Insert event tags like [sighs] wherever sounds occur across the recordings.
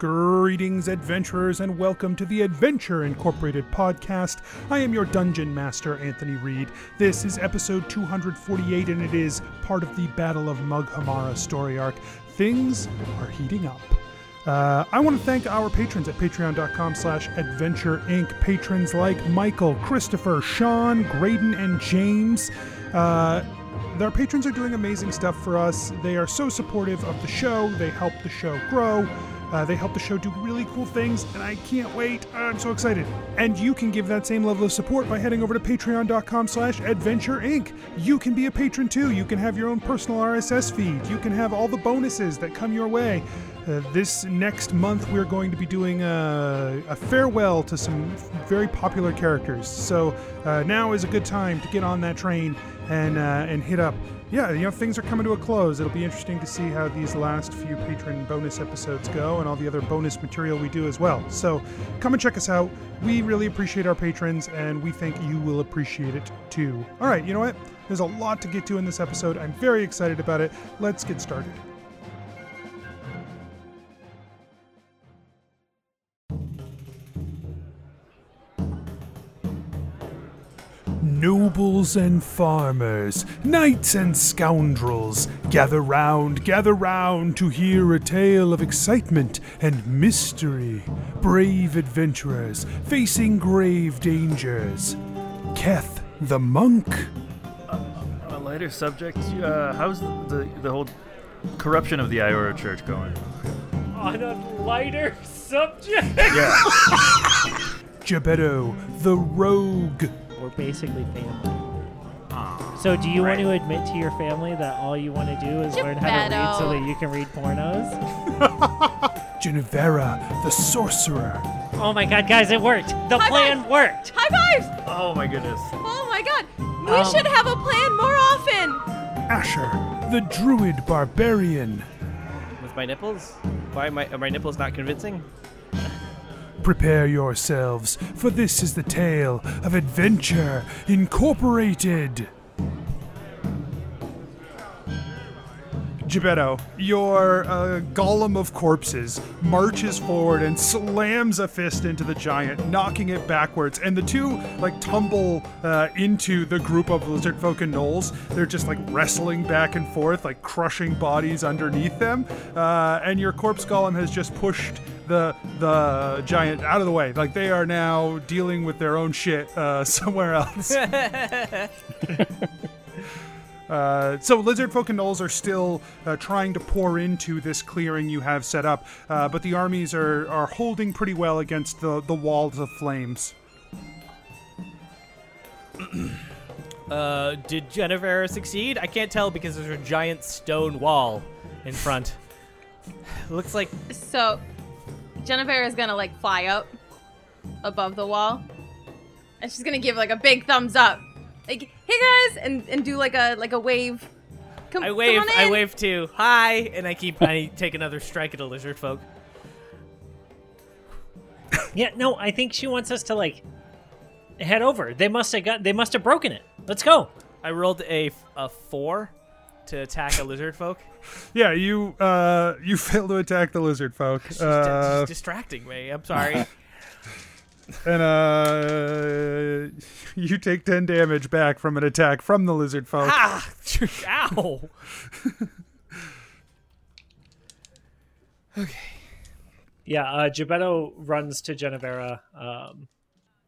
Greetings, adventurers, and welcome to the Adventure Incorporated podcast. I am your dungeon master, Anthony Reed. This is episode 248, and it is part of the Battle of Mughamara story arc. Things are heating up. Uh, I want to thank our patrons at patreon.com slash adventure inc. Patrons like Michael, Christopher, Sean, Graydon, and James. Uh, our patrons are doing amazing stuff for us. They are so supportive of the show. They help the show grow. Uh, they help the show do really cool things, and I can't wait. I'm so excited. And you can give that same level of support by heading over to patreon.com slash adventure inc. You can be a patron too. You can have your own personal RSS feed. You can have all the bonuses that come your way. Uh, this next month, we're going to be doing a, a farewell to some very popular characters. So uh, now is a good time to get on that train and uh, and hit up. Yeah, you know things are coming to a close. It'll be interesting to see how these last few patron bonus episodes go and all the other bonus material we do as well. So come and check us out. We really appreciate our patrons, and we think you will appreciate it too. All right, you know what? There's a lot to get to in this episode. I'm very excited about it. Let's get started. Nobles and farmers, knights and scoundrels, gather round, gather round to hear a tale of excitement and mystery. Brave adventurers facing grave dangers. Keth the monk. On a lighter subject, uh, how's the, the the whole corruption of the Iora Church going? On a lighter subject. Yeah. [laughs] Gebetto the rogue. We're basically family. So, do you want to admit to your family that all you want to do is learn how to read so that you can read pornos? [laughs] Genevera the sorcerer. Oh my god, guys, it worked! The High plan worked! High fives! oh my goodness. Oh my god! We Um, should have a plan more often! Asher the druid barbarian. With my nipples? Why am I, are my nipples not convincing? [laughs] Prepare yourselves, for this is the tale of Adventure Incorporated. Gebetto, your uh, golem of corpses marches forward and slams a fist into the giant, knocking it backwards. And the two like tumble uh, into the group of lizard folk and gnolls. They're just like wrestling back and forth, like crushing bodies underneath them. Uh, and your corpse golem has just pushed the the giant out of the way. Like they are now dealing with their own shit uh, [laughs] somewhere else. [laughs] Uh, so lizard folk and gnolls are still uh, trying to pour into this clearing you have set up, uh, but the armies are, are holding pretty well against the, the walls of flames. [clears throat] Uh, did Jennifer succeed? I can't tell because there's a giant stone wall in front. [sighs] Looks like So, Genevieve is gonna like fly up above the wall. And she's gonna give like a big thumbs up. Like, hey guys! And, and do like a like a wave. Come, I wave, come on I wave too. Hi, and I keep I take another strike at a lizard folk. Yeah, no, I think she wants us to, like, head over. They must have got, they must have broken it. Let's go. I rolled a a four to attack a lizard folk. Yeah, you uh, you [laughs] fail to attack the lizard folk, She's, uh, she's distracting me. I'm sorry. [laughs] and uh, you take ten damage back from an attack from the lizard folk. ah, [laughs] ow. Okay. Yeah, uh, Gebetto runs to Genevera. Um,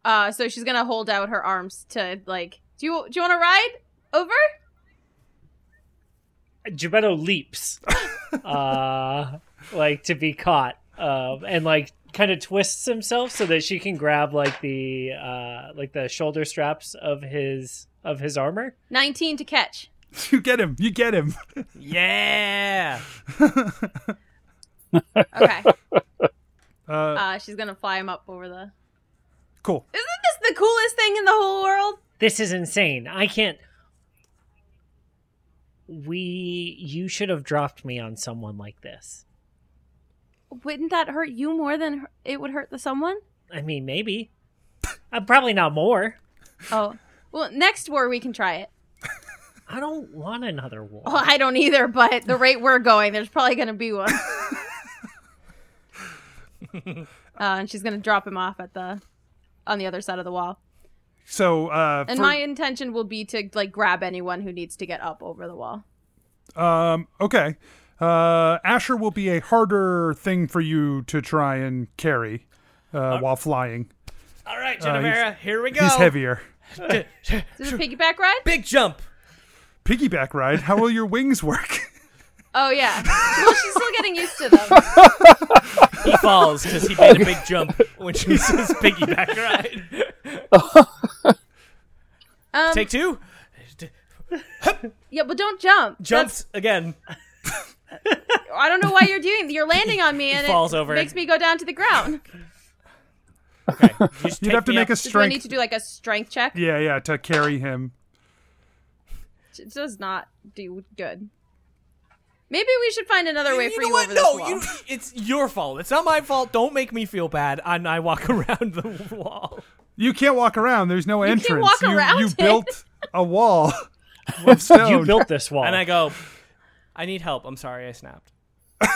Uh, so she's gonna hold out her arms to like. Do you do you want to ride over? Gebetto leaps, uh, like to be caught, um, and like kind of twists himself so that she can grab like the uh, like the shoulder straps of his of his armor. Nineteen to catch. [laughs] You get him. You get him. Yeah. [laughs] Okay. Uh, uh, she's gonna fly him up over the. cool. Isn't this the coolest thing in the whole world? This is insane. I can't. We, you should have dropped me on someone like this. Wouldn't that hurt you more than it would hurt the someone? I mean, maybe. Uh, probably not more. Oh, well, next war we can try it. I don't want another war. Well, I don't either, but the rate we're going, there's probably gonna be one. [laughs] uh, and she's gonna drop him off at the on the other side of the wall. So, uh, And for- my intention will be to like grab anyone who needs to get up over the wall. um, okay. Uh, Asher will be a harder thing for you to try and carry uh, while flying. All right, Uh, Genevera, here we go. He's heavier. [laughs] Is this a piggyback ride? Big jump. Piggyback ride. How will your wings work? [laughs] Oh yeah. [laughs] well, she's still getting used to them. He falls because he made a big jump when she says piggyback ride. Um, Take two. yeah, but don't jump. Jumps again. I don't know why you're doing. You're landing on me, and it falls it over. makes me go down to the ground. Okay. You You'd have to me make a up. Do I strength. need to do like a strength check? yeah, yeah, to carry him. It does not do good. Maybe we should find another way you for you what? over this No, wall. you, it's your fault. It's not my fault. Don't make me feel bad. And I walk [laughs] around the wall. You can't walk around. There's no can't entrance. walk you, around you it. built a wall. [laughs] You built this wall. And I go, I need help. I'm sorry I snapped. [laughs]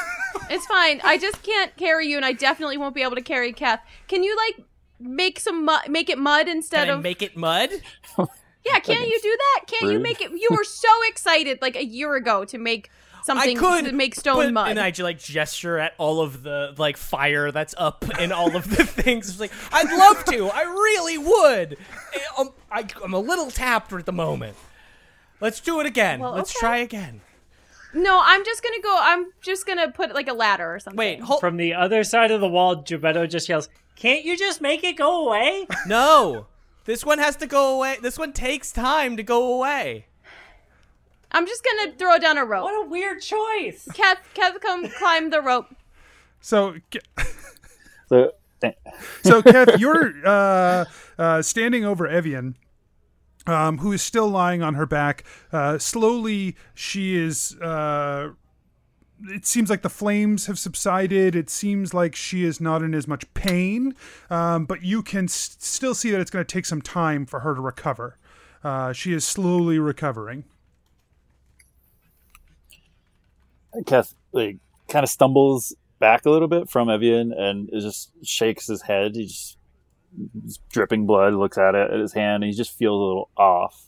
It's fine. I just can't carry you, and I definitely won't be able to carry Kath. Can you like make some mud? Make it mud instead Can I of make it mud? [laughs] yeah? Can't you do that? Can't you make it? You were so excited like a year ago to make something I could to make stone but- mud. and I like gesture at all of the like fire that's up and all of the [laughs] things. It's like I'd love to. I really would. I'm, I, I'm a little tapped at the moment. Let's do it again. Well, Let's okay. try again. no, I'm just gonna go. I'm just gonna put like a ladder or something. Wait, hold. From the other side of the wall, Gebetto just yells, Can't you just make it go away? [laughs] No, this one has to go away. This one takes time to go away. I'm just gonna throw down a rope. What a weird choice. Kath, Kath, come climb the rope. So, [laughs] So, so Kev, you're uh, uh, standing over Evian, um, who is still lying on her back. Uh, slowly, she is. Uh, it seems like the flames have subsided. It seems like she is not in as much pain, um, but you can s- still see that it's going to take some time for her to recover. Uh, she is slowly recovering. Keth like kind of stumbles back a little bit from Evian and just shakes his head. He just he's dripping blood. Looks at it at his hand. And he just feels a little off.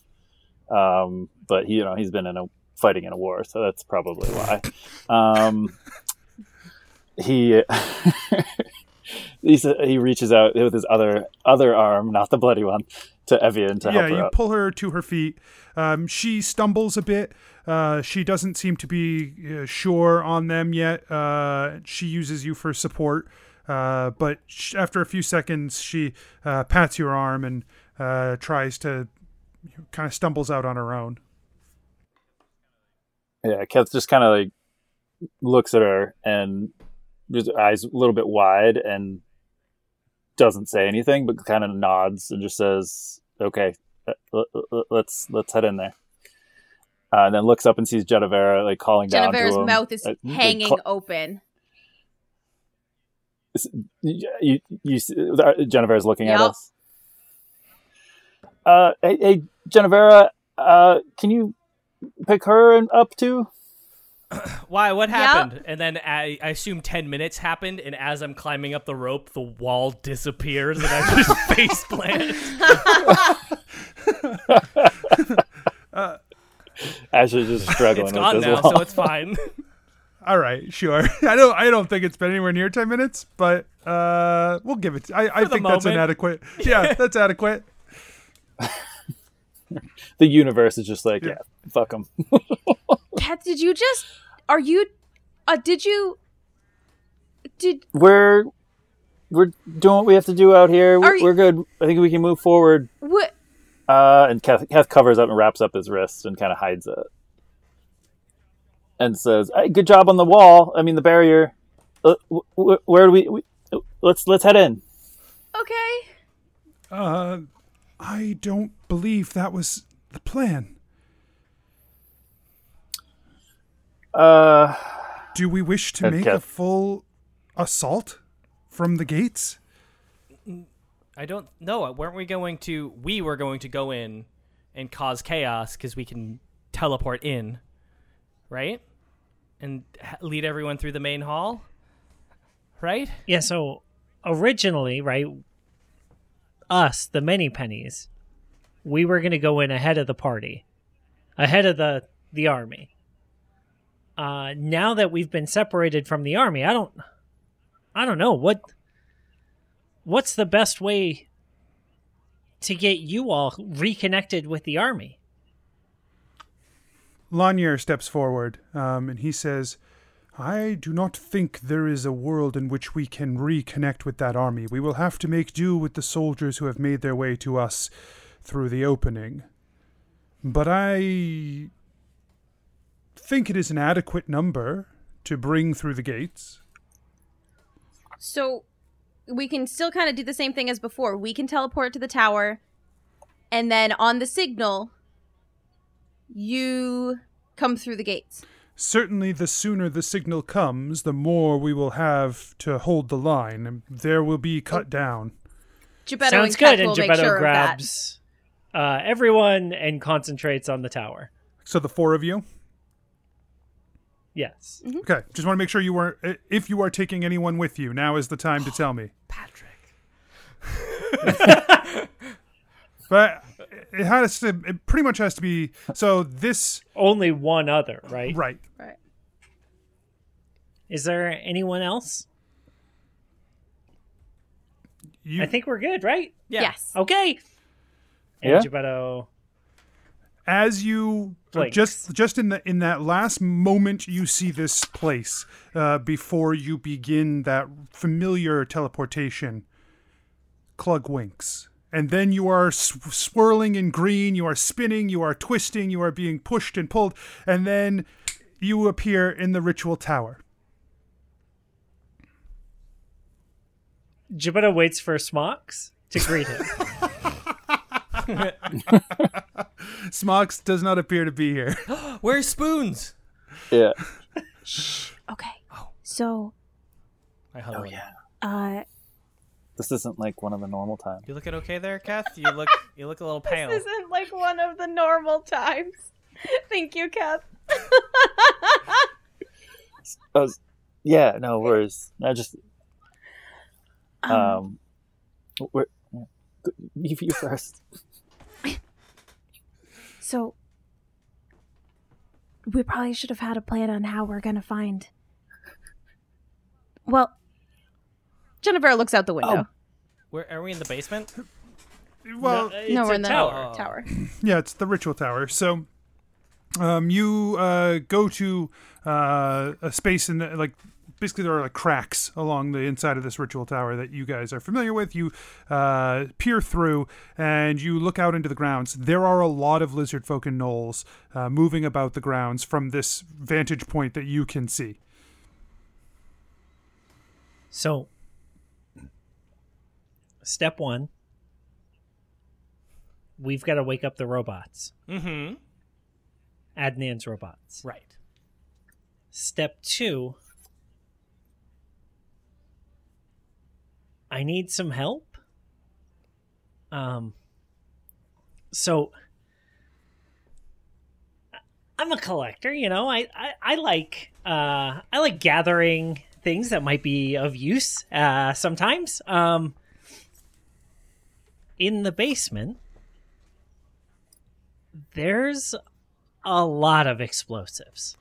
Um, but he, you know, he's been in a fighting in a war, so that's probably why. Um, he [laughs] he's, he reaches out with his other other arm, not the bloody one, to Evian to yeah, help her you up. pull her to her feet. Um, she stumbles a bit. Uh, she doesn't seem to be uh, sure on them yet. Uh, she uses you for support, uh, but sh- after a few seconds, she uh, pats your arm and uh, tries to kind of stumbles out on her own. Yeah, Keth just kind of like looks at her and his eyes a little bit wide and doesn't say anything, but kind of nods and just says, "Okay, uh, let's let's head in there." Uh, and then looks up and sees Genevera like calling down to Genevera's mouth is Uh, like, hanging call- open. you, you, you uh, Genevera's looking at us. Uh, hey, hey Genevera, uh, can you pick her up too? [clears throat] Why? What Yep. happened? And then I, I assume ten minutes happened, and as I'm climbing up the rope, the wall disappears, and I just [laughs] face plant. [laughs] Ashley's just struggling It's with gone now, wall. so it's fine. [laughs] All right, sure. I don't. I don't think it's been anywhere near ten minutes, but uh, we'll give it. I, I the think that's moment. inadequate. Yeah, that's adequate. The universe is just like, yeah, fuck them. [laughs] Kat, did you just? Are you? Uh, did you? Did we're we're doing what we have to do out here. Are We're, you- we're good. I think we can move forward. what? Uh, and Kath, Kath covers up and wraps up his wrist and kind of hides it, and says, hey, "Good job on the wall. I mean the barrier. Uh, wh- wh- where do we, we? Let's let's head in." Okay. Uh, I don't believe that was the plan. Uh, Do we wish to Good make a full assault from the gates? I don't know. Weren't we going to? We were going to go in and cause chaos because we can teleport in, right? And lead everyone through the main hall. right? Yeah, so originally, right, us, the many pennies, we were going to go in ahead of the party, ahead of the the army. Uh, now that we've been separated from the army, I don't, I don't know what, what's the best way to get you all reconnected with the army. Lanier steps forward um, and he says, I do not think there is a world in which we can reconnect with that army. We will have to make do with the soldiers who have made their way to us through the opening. But I think it is an adequate number to bring through the gates. So we can still kind of do the same thing as before. We can teleport to the tower, and then on the signal, you come through the gates. Certainly, the sooner the signal comes, the more we will have to hold the line. There will be cut down. Gebetto Sounds and Keth good, and will Gebetto sure grabs uh, everyone and concentrates on the tower. So the four of you. Yes. Okay, just want to make sure you are. If you are taking anyone with you, now is the time to [gasps] tell me. Patrick. [laughs] [laughs] But it has to. It pretty much has to be. So this Only one other, right? right. Right. Is there anyone else? You I think we're good, right? Yeah. Yes. Okay. And Yeah. Gebetto as you Blinks. just just in the in that last moment you see this place uh, before you begin that familiar teleportation. Clug winks. And then you are sw- swirling in green, you are spinning, you are twisting, you are being pushed and pulled, and then you appear in the ritual tower. Gebetto waits for Smocks to greet him. [laughs] Smox does not appear to be here. [gasps] Where's spoons? Yeah. Shh. Okay. Oh, So, I huddle in. uh, This isn't like one of the normal times. You looking okay there, Kath? You look [laughs] you look a little pale. This isn't like one of the normal times. [laughs] Thank you, Kath. [laughs] Was, yeah, no worries. I just um, um, we're, you, you first. so we probably should have had a plan on how we're gonna find. Well, Jennifer looks out the window. Where are we in the basement? [laughs] Well, no, it's no, we're in the tower. tower. [laughs] Yeah, it's the ritual tower. So, um, you uh, go to uh, a space in the, like basically there are like cracks along the inside of this ritual tower that you guys are familiar with. You uh, peer through and you look out into the grounds. There are a lot of lizard folk and gnolls uh, moving about the grounds from this vantage point that you can see. So, step one, we've got to wake up the robots. Mm-hmm. Adnan's robots. Right. Step two, I need some help. Um, so I'm a collector, you know. I, I, I like uh, I like gathering things that might be of use uh, sometimes. Um, in the basement, there's a lot of explosives.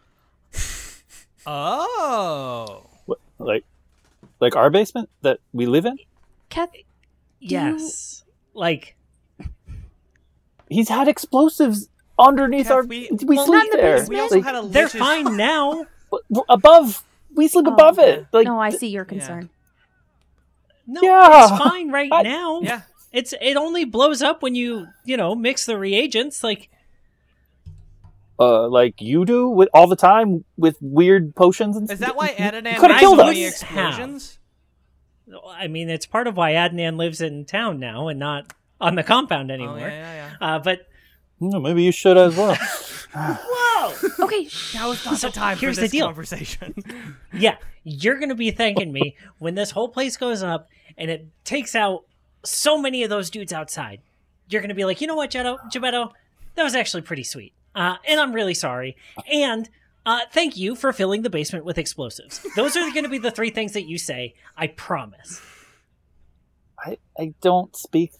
Oh. What, like, like our basement that we live in. Kath, you- Yes. Like He's had explosives underneath Kath, our. we- We, well, sleep not in the there. basement. We also Like, had a they're lich's- fine [laughs] now. above. We sleep Oh, above it. Like, no, I see your concern. No, Yeah. it's fine right I- now. Yeah. It's it only blows up when you, you know, mix the reagents like uh, like you do with all the time with weird potions and stuff? Is that why Adnan could've has killed so us. many How? explosions? I mean, it's part of why Adnan lives in town now and not on the compound Oh, anymore. yeah, yeah, yeah. Uh, but Hmm, maybe you should as well. [laughs] whoa, Okay, sh- Now is not So, the time here's for the this deal. conversation. [laughs] yeah, you're gonna be thanking me when this whole place goes up and it takes out so many of those dudes outside. You're gonna be like, you know what, Jetto, Gebetto, that was actually pretty sweet, uh, and I'm really sorry. And Uh, thank you for filling the basement with explosives. Those are going to be the three things that you say. I promise. I, I don't speak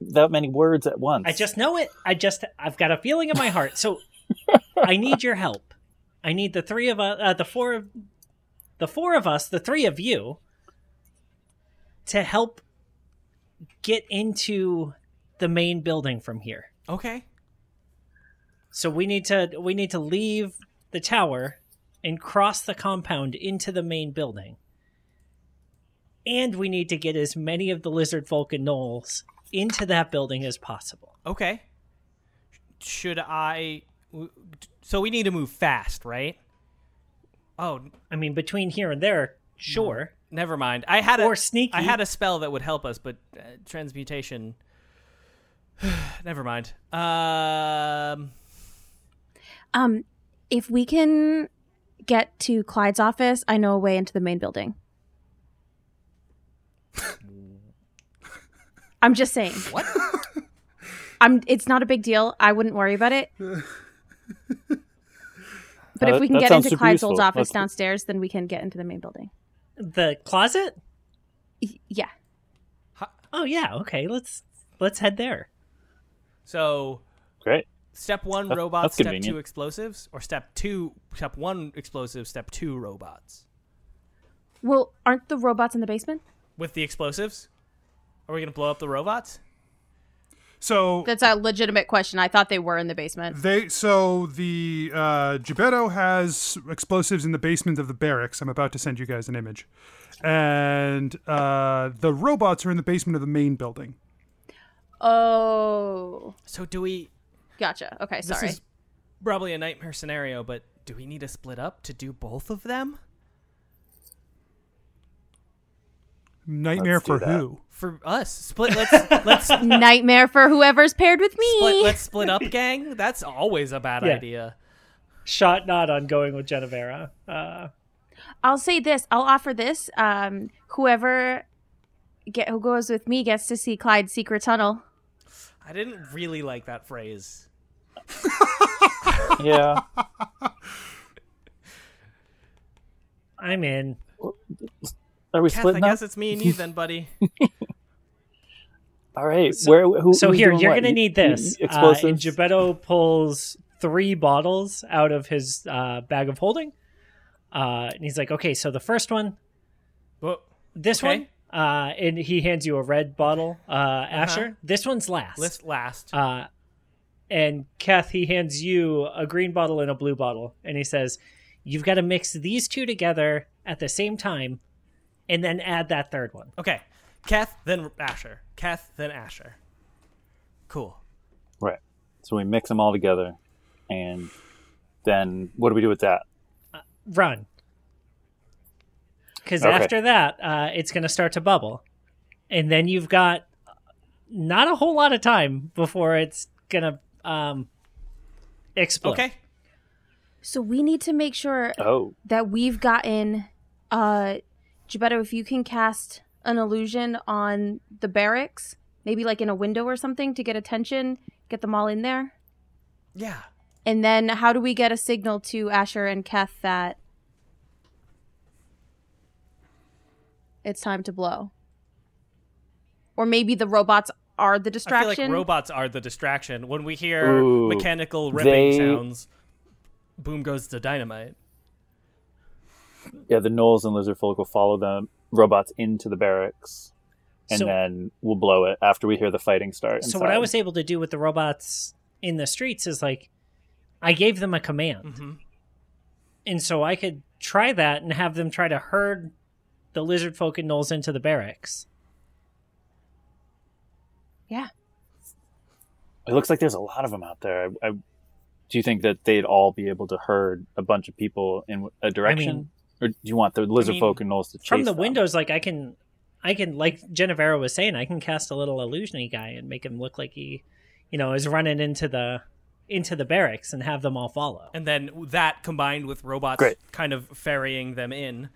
that many words at once. I just know it. I just I've got a feeling in my heart. So I need your help. I need the three of us, uh, the four of the four of us, the three of you, to help get into the main building from here. Okay. So we need to we need to leave the tower and cross the compound into the main building. And we need to get as many of the lizard and gnolls into that building as possible. Okay. Should I? So we need to move fast, right? Oh, I mean, between here and there, sure. Never mind. I had a Or sneaky. I had a spell that would help us, but uh, transmutation. [sighs] never mind. Um. Um, if we can get to Clyde's office, I know a way into the main building. [laughs] I'm just saying. What? [laughs] I'm. It's not a big deal. I wouldn't worry about it. [laughs] But Uh, if we can get into super Clyde's old office Let's- downstairs, then we can get into the main building. The closet? Y- Yeah. Oh yeah, okay. Let's let's head there. So Great. step one That- robots, step convenient. two explosives, or step two step one explosives, step two robots Well, aren't the robots in the basement? with the explosives. Are we gonna blow up the robots? So That's a legitimate question. I thought they were in the basement. They so the uh, Gebetto has explosives in the basement of the barracks. I'm about to send you guys an image, and uh, the robots are in the basement of the main building. Oh, So do we? gotcha. Okay, sorry. This sorry. is probably a nightmare scenario, but do we need to split up to do both of them? Nightmare Let's for who? For us, split. Let's let's [laughs] Nightmare for whoever's paired with me. split. Let's [laughs] split up, gang. That's always a bad Yeah. idea. Shot not on going with Genevera. Uh, I'll say this. I'll offer this. Um, whoever get who goes with me gets to see Clyde's secret tunnel. I didn't really like that phrase. [laughs] Yeah. I'm in. Are we Kath, I up? guess it's me and you [laughs] then, buddy. All right. Where? Who, So here, you're gonna need this. you- Uh, Explosives. and Gebetto pulls three bottles out of his uh, bag of holding. Uh, and he's like, "Okay, so the first one, Well, this Okay. one, uh, and he hands you a red bottle, uh, Asher. This one's last. list last. Uh, and Keth, he hands you a green bottle and a blue bottle, and he says, "You've got to mix these two together at the same time, and then add that third one." Okay, Kath, then Asher. Kath, then Asher. Cool. Right. So we mix them all together, and then what do we do with that? Run, because Okay. after that, uh, it's going to start to bubble, and then you've got not a whole lot of time before it's gonna um, explode. Okay. So we need to make sure Oh, that we've gotten uh Gebetto, if you can cast an illusion on the barracks, maybe like in a window or something to get attention, get them all in there. Yeah. And then how do we get a signal to Asher and Keth that it's time to blow? Or maybe the robots are the distraction. I feel distraction. like robots are the distraction. When we hear Ooh, mechanical ripping they- sounds, boom goes the dynamite. Yeah. The gnolls and lizardfolk will follow the robots into the barracks, and So- then we'll blow it after we hear the fighting start. So what I was able to do with the robots in the streets is like, I gave them a command. hmm and so I could try that and have them try to herd the lizard folk and gnolls into the barracks. yeah. It looks like there's a lot of them out there. I, I, do you think that they'd all be able to herd a bunch of people in a direction, or do you want the lizard mean, folk and gnolls to chase From the them? windows, like I can, I can like Genevera was saying, I can cast a little illusiony guy and make him look like he, you know, is running into the into the barracks and have them all follow. And then that combined with robots Great. kind of ferrying them in.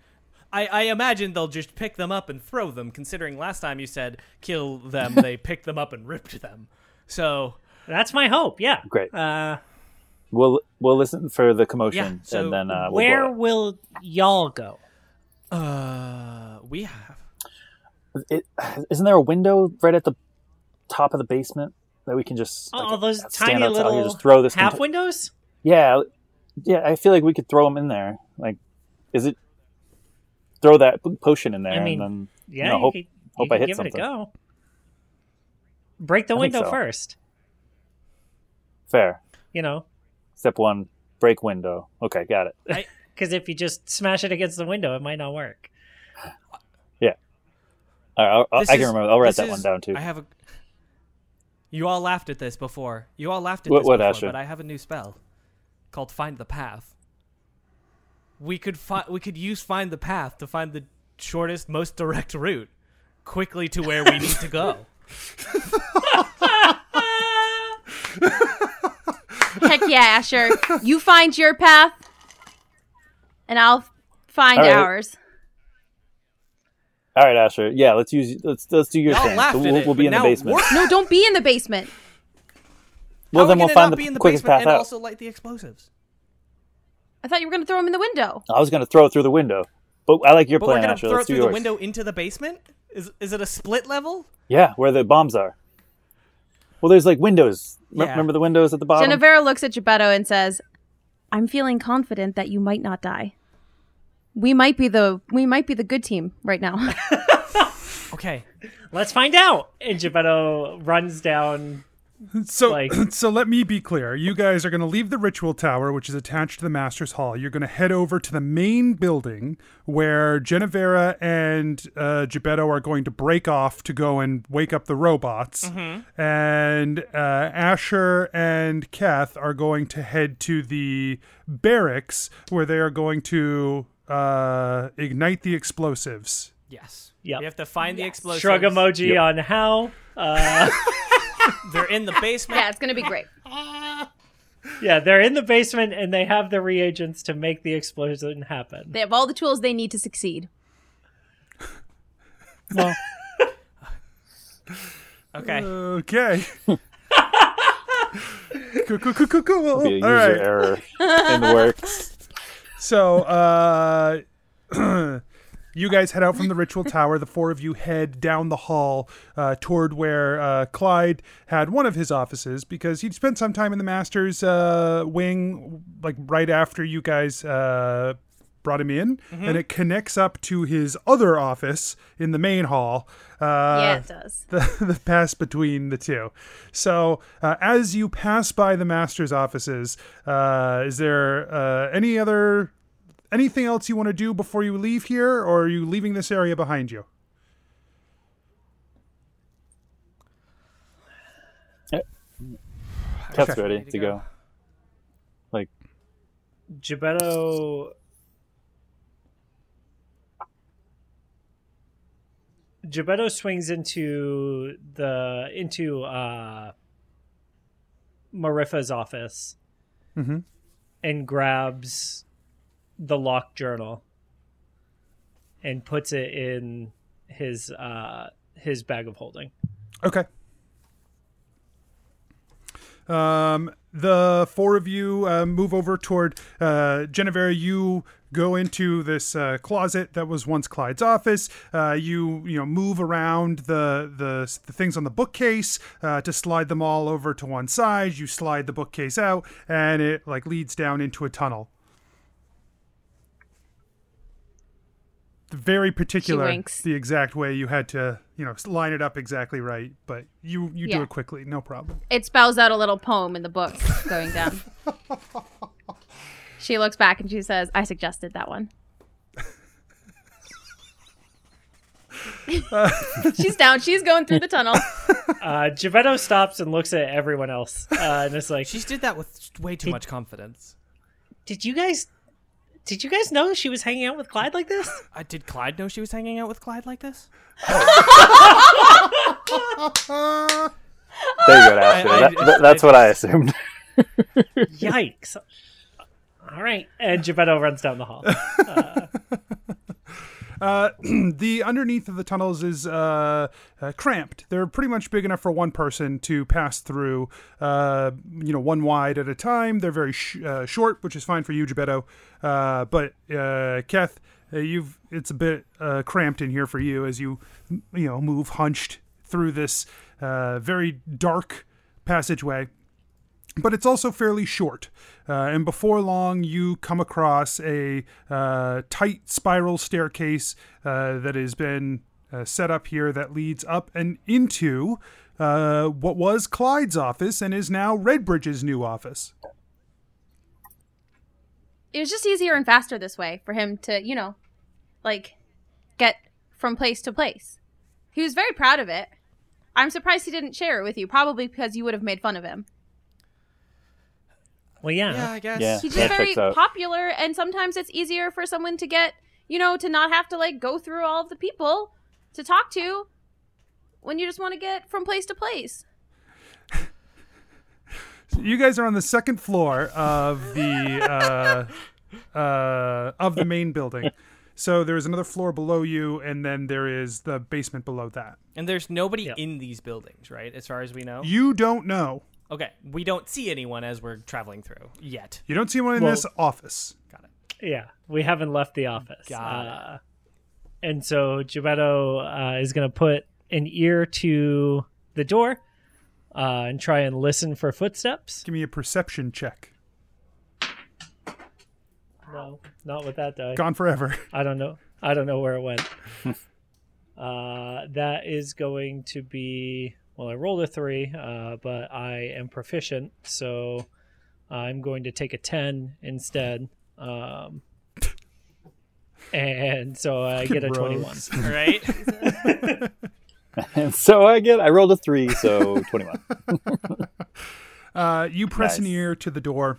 I, I imagine they'll just pick them up and throw them, considering last time you said kill them, [laughs] they picked them up and ripped them. So, That's my hope. Yeah. Great. Uh, We'll we'll listen for the Yeah, commotion so and then uh, we'll Where blow will y'all go? Uh, we have. it. It, isn't there a window right at the top of the basement that we can just like, All those stand tiny outside little just throw this half conta- windows? Yeah, yeah. I feel like we could throw them in there. Like, is it throw that potion in there I mean, and then Yeah, you know, you hope could, hope you I hit give something. it a go. Break the I window so. first. Fair. You know, Step one: break window. Okay, got it. because [laughs] if you just smash it against the window, it might not work. All right, I'll, I'll, I can is- remember. I'll write this that one down too. I have a. You all laughed at this before. You all laughed at What- this what, before, Asher? but I have a new spell called Find the Path. We could fi- we could use Find the Path to find the shortest, most direct route quickly to where we need to go. [laughs] [laughs] Heck yeah, Asher. You find your path, and I'll find All right. ours. All right, Asher. Yeah, let's use let's let's do your Y'all thing. So we'll, it, we'll be in the basement. we're- No, don't be in the basement. Well, How then we we'll find the be in the quickest basement path and out. also light the explosives. I thought you were going to throw them in the window. I was going to throw it through the window, but I like your But we're gonna Asher. throw Let's it do through the window into the basement. Is is it a split level? Yeah, where the bombs are. Well, there's like windows. Rem- Yeah. Remember the windows at the bottom? Genevera looks at Gebetto and says, "I'm feeling confident that you might not die. We might be the we might be the good team right now." [laughs] Okay. Let's find out. And Gebetto runs down. [laughs] So, Like- [clears throat] so let me be clear. You guys are going to leave the ritual tower, which is attached to the master's hall. You're going to head over to the main building where Genevera and uh, Gebetto are going to break off to go and wake up the robots. And uh, Asher and Keth are going to head to the barracks where they are going to uh, ignite the explosives. Yes. Yep. We have to find the explosives. Shrug emoji Yep. on how. Uh, [laughs] They're in the basement. yeah, it's going to be great. [laughs] yeah, they're in the basement and they have the reagents to make the explosion happen. They have all the tools they need to succeed. Well, Okay. Okay. [laughs] cool, cool, cool, cool, cool. Be a user All right. error in the works. So, uh, [clears throat] you guys head out from the ritual tower. The four of you head down the hall uh, toward where uh, Clyde had one of his offices because he'd spent some time in the master's uh, wing, like right after you guys uh, brought him in, and it connects up to his other office in the main hall. Uh, yeah, it does. [laughs] the, the pass between the two. So, uh, as you pass by the master's offices, uh, is there uh, any other anything else you want to do before you leave here, or are you leaving this area behind you? Kev's ready to go. Like, Gebetto. Gebetto swings into the into uh Marifa's office Mhm. and grabs the locked journal and puts it in his uh his bag of holding. Okay. Um, the four of you uh, move over toward uh, Genevera. You go into this uh, closet that was once Clyde's office. Uh, you you know move around the the, the things on the bookcase uh, to slide them all over to one side. You slide the bookcase out, and it like leads down into a tunnel. Very particular, the exact way you had to you know line it up exactly right, but you you do it quickly, no problem. It spells out a little poem in the book going down. [laughs] she looks back and she says, "I suggested that one." [laughs] She's down. She's going through the tunnel. [laughs] Uh Gebetto stops and looks at everyone else. Uh, and it's like She did that with way too much confidence. Did you guys did you guys know she was hanging out with Clyde like this? [laughs] Uh, did Clyde know she was hanging out with Clyde like this? [laughs] there you go, Asher. I- That- that- that's what I assumed. [laughs] Yikes. All right. And Gebetto runs down the hall. Uh, [clears throat] the underneath of the tunnels is uh, uh, cramped. They're pretty much big enough for one person to pass through. Uh, you know, one wide at a time. They're very sh- uh, short, which is fine for you, Gebetto. Uh, but uh, Keth, uh, you've it's a bit uh, cramped in here for you as you you know move hunched through this uh, very dark passageway but it's also fairly short. Uh, and before long, you come across a uh, tight spiral staircase uh, that has been uh, set up here that leads up and into uh, what was Clyde's office and is now Redbridge's new office. It was just easier and faster this way for him to, you know, like get from place to place. He was very proud of it. I'm surprised he didn't share it with you, probably because you would have made fun of him. Well, yeah. Yeah, I guess. Yeah. He's just very popular, and sometimes it's easier for someone to get, you know, to not have to like go through all of the people to talk to when you just want to get from place to place. [laughs] You guys are on the second floor of the uh, uh, of the main building. So there's another floor below you, and then there is the basement below that. And there's nobody Yep. in these buildings, right? As far as we know. You don't know. Okay, we don't see anyone as we're traveling through yet. You don't see anyone in Well- this office. Got it. Yeah, we haven't left the office. Got it. uh, And so Gebetto uh, is going to put an ear to the door uh, and try and listen for footsteps. Give me a perception check. No, not with that die. Gone forever. I don't know. I don't know where it went. [laughs] uh, that is going to be well. I rolled a three, uh, but I am proficient, so I'm going to take a ten instead. Um, [laughs] and so I get a twenty-one. Right? And [laughs] so I get I rolled a three, so [laughs] twenty one. Uh, you press an ear to the door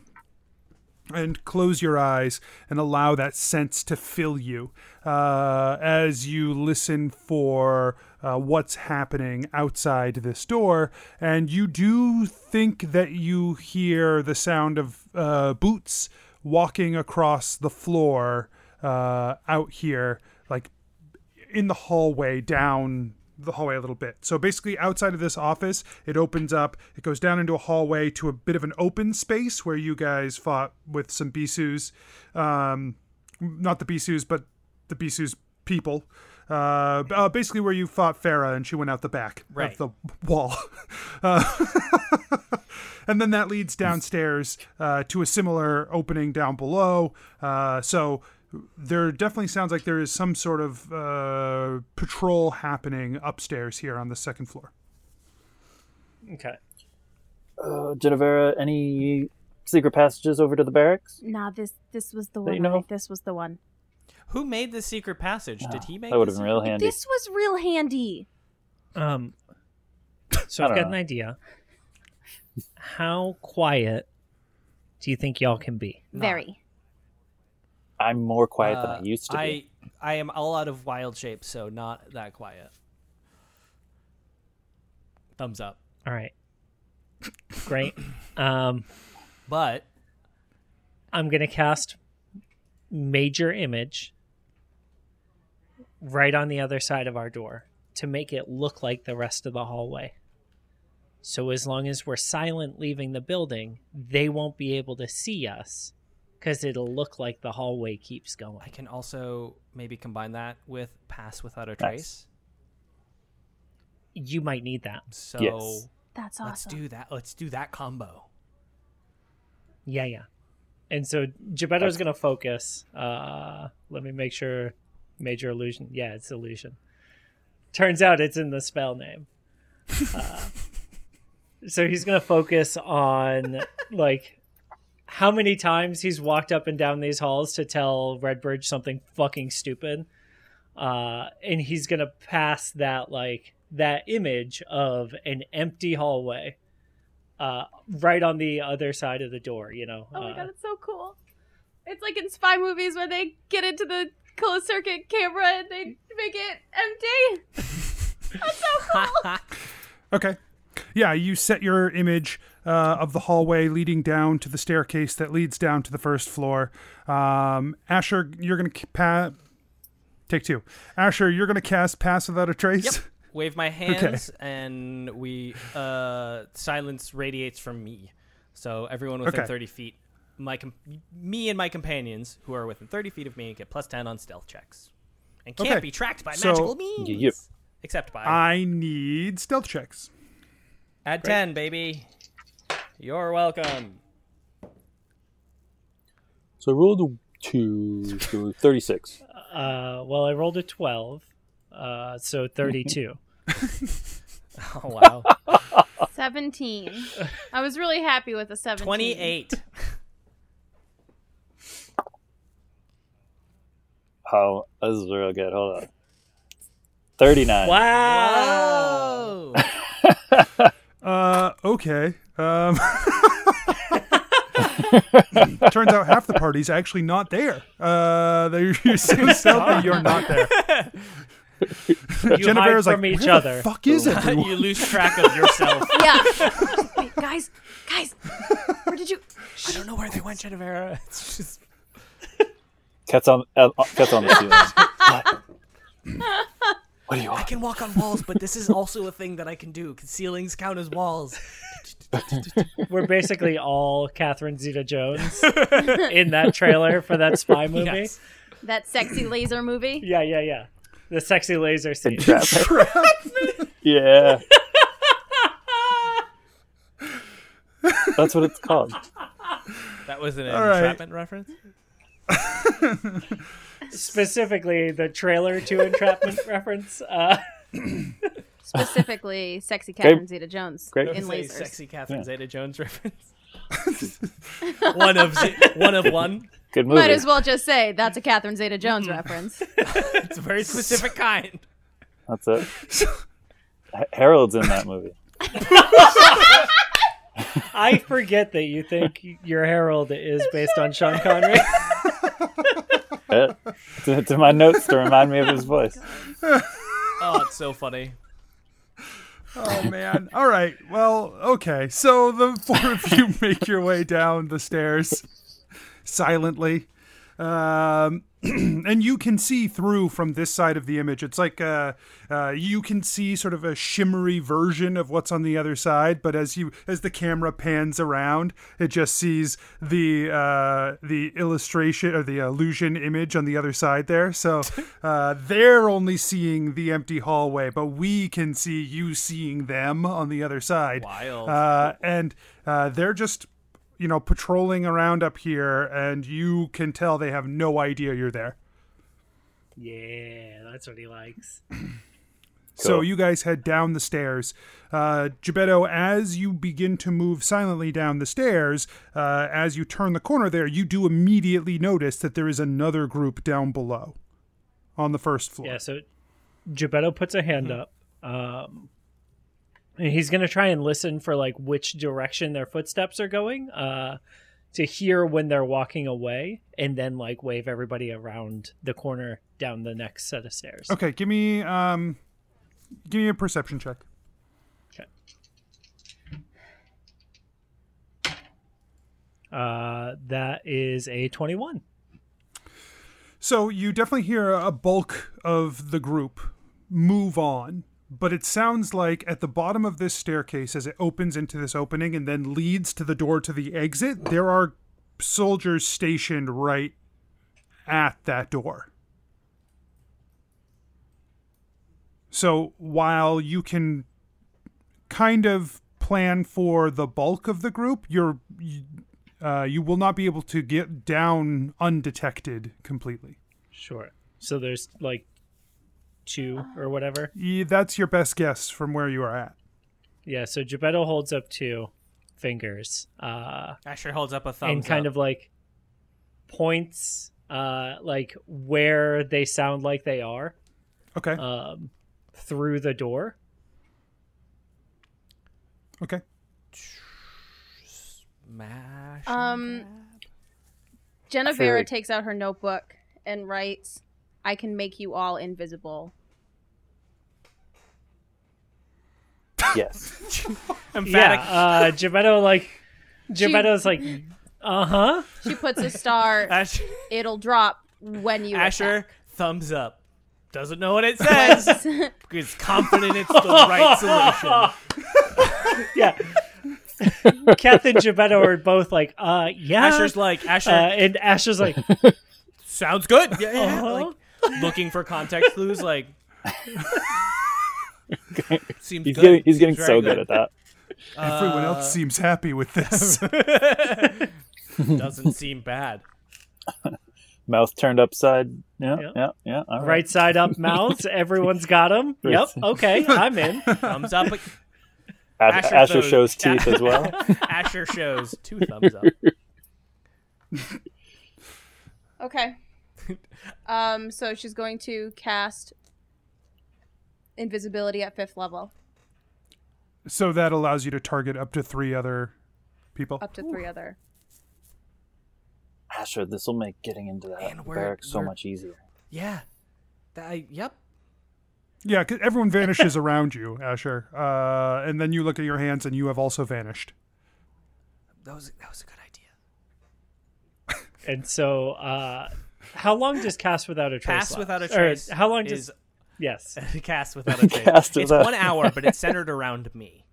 and close your eyes and allow that sense to fill you uh, as you listen for uh, what's happening outside this door. And you do think that you hear the sound of uh, boots walking across the floor uh, out here, like in the hallway down the hallway a little bit. So basically, outside of this office, it opens up. It goes down into a hallway to a bit of an open space where you guys fought with some Bisus. Um, not the Bisus, but the Bisus people. Uh, uh, basically, where you fought Farah and she went out the back Right. of the wall. [laughs] Uh, [laughs] and then that leads downstairs uh, to a similar opening down below. Uh, so there definitely sounds like there is some sort of uh, patrol happening upstairs here on the second floor. Okay. Uh, Genevera, any secret passages over to the barracks? Nah, this this was the There one. you know. This was the one. Who made the secret passage? Did he make? That would have been real handy. This was real handy. Um. So I I've got know. an idea. How quiet do you think y'all can be? Very. I'm more quiet than I Uh, used to I be. I am all out of wild shape, so not that quiet. Thumbs up. All right. Great. Um, But I'm gonna cast major image right on the other side of our door to make it look like the rest of the hallway. So as long as we're silent leaving the building, they won't be able to see us because it'll look like the hallway keeps going. I can also maybe combine that with pass without a trace. You might need that. So Yes. That's awesome. let's do that. Let's do that combo. Yeah, yeah. And so Gebetto's gonna focus. Uh, let me make sure. Major illusion. Yeah, it's illusion. Turns out it's in the spell name. Uh, [laughs] so he's gonna focus on like how many times he's walked up and down these halls to tell Redbridge something fucking stupid. Uh, and he's gonna pass that like that image of an empty hallway uh, right on the other side of the door. You know. Oh my uh, god, it's so cool. It's like in spy movies where they get into the closed circuit camera and they make it empty. [laughs] That's so cool. [laughs] Okay. Yeah, you set your image uh, of the hallway leading down to the staircase that leads down to the first floor. Um, Asher, you're going to pa- Take two. Asher, you're going to cast Pass Without a Trace? Yep. Wave my [laughs] hands, and we uh, silence radiates from me. So everyone within Okay. 30 feet, my com- me and my companions who are within 30 feet of me get plus 10 on stealth checks, and can't Okay. be tracked by So- magical means, Yep. except by I need stealth checks. add 10, baby. You're welcome. So I rolled a two, so 36. Uh, well, I rolled a 12, uh, so 32. [laughs] Oh wow, 17. I was really happy with the 17. 28. How? This is real good. Hold on. 39. Wow! Whoa. [laughs] Uh, okay. Um, [laughs] turns out half the party's actually not there. Uh, they're you're so stealthy, you're not there. You Jennifer hide is like, from each where other. the fuck is [laughs] everyone? you lose track of yourself. [laughs] Yeah. [laughs] Wait, guys, guys, where did you? I don't know where they went, Genevera. It's just Cat's on, uh, cat's on the ceiling. what? What do you want? I can walk on walls, but this is also a thing that I can do. Can ceilings count as walls? We're basically all Catherine Zeta Jones in that trailer for that spy movie. Yes. That sexy laser movie? Yeah, yeah, yeah. The sexy laser scene. Entrapment. [laughs] yeah. [laughs] That's what it's called. That was an All right. entrapment reference. [laughs] Specifically, the trailer to Entrapment reference. Uh, [coughs] Specifically, sexy Catherine Zeta Jones Great. in lasers. sexy Catherine Yeah. Zeta-Jones reference. one of z- one of one. Good movie. Might as well just say that's a Catherine Zeta Jones mm-hmm. reference. [laughs] It's a very specific kind. That's it. Ha- Harold's in that movie. [laughs] I forget that you think your Herald is based on Sean Connery. [laughs] To, to my notes to remind me of his voice. Oh, it's so funny. Oh man. All right. Well, okay. So the four of you make your way down the stairs silently. Um, [clears throat] and you can see through from this side of the image. It's like uh, uh, you can see sort of a shimmery version of what's on the other side. But as you as the camera pans around, it just sees the uh, the illustration or the illusion image on the other side there. So [laughs] uh, they're only seeing the empty hallway, but we can see you seeing them on the other side. Wild. Uh, and uh, they're just you know patrolling around up here, and you can tell they have no idea you're there. yeah, that's what he likes. [clears throat] So you guys head down the stairs. Uh, Gebetto, as you begin to move silently down the stairs, uh, as you turn the corner there, you do immediately notice that there is another group down below on the first floor. Yeah, so Gebetto puts a hand up. Um, and he's going to try and listen for like which direction their footsteps are going uh, to hear when they're walking away and then like wave everybody around the corner down the next set of stairs. Okay, give me um, give me a perception check. Okay. Uh, that is a 21. So you definitely hear a bulk of the group move on, but it sounds like at the bottom of this staircase, as it opens into this opening and then leads to the door to the exit, there are soldiers stationed right at that door. So while you can kind of plan for the bulk of the group, you're you, uh, you will not be able to get down undetected completely. Sure. So there's like two or whatever. Yeah, that's your best guess from where you are at. Yeah, so Gebetto holds up two fingers. Uh, Asher holds up a thumb and kind up. of like points uh like where they sound like they are Okay. um through the door okay. Smash. Um, feel Genevera takes out her notebook and writes, "I can make you all invisible." Yes. [laughs] Emphatic. yeah uh Gebetto like Gebetto's like uh-huh She puts a star. [laughs] Asher, It'll drop when you Asher attack. thumbs up. Doesn't know what it [laughs] says. Is confident it's the right solution. yeah. Kath and Gebetto are both like, uh, yeah. Asher's like Asher uh, and Asher's like, sounds good. Yeah, yeah, Uh-huh. Like looking for context clues. Like [laughs] seems He's good. getting he's getting Seems so very good at that. [laughs] Everyone Uh, else seems happy with this. [laughs] Doesn't seem bad. Mouth turned upside. Yeah, Yep. yeah, yeah. all right. right side up mouths. Everyone's got them. Yep. Okay, I'm in. Thumbs up. Ash- Asher Asher shows- shows teeth as well. Asher shows two thumbs up. Okay. [laughs] Um, so she's going to cast invisibility at fifth level, so that allows you to target up to three other people. up to three other. Asher, this will make getting into that Man, we're- barracks so much easier. Yeah. That, yep. Yeah, 'cause everyone [laughs] vanishes around you, Asher. Uh, and then you look at your hands, and you have also vanished. That was that was a good idea. And so, uh, how long does cast without a trace? Pass last? without a Or trace. how long does? is Yes. [laughs] cast without a trace? Cast it's without- one [laughs] hour, but it's centered around me.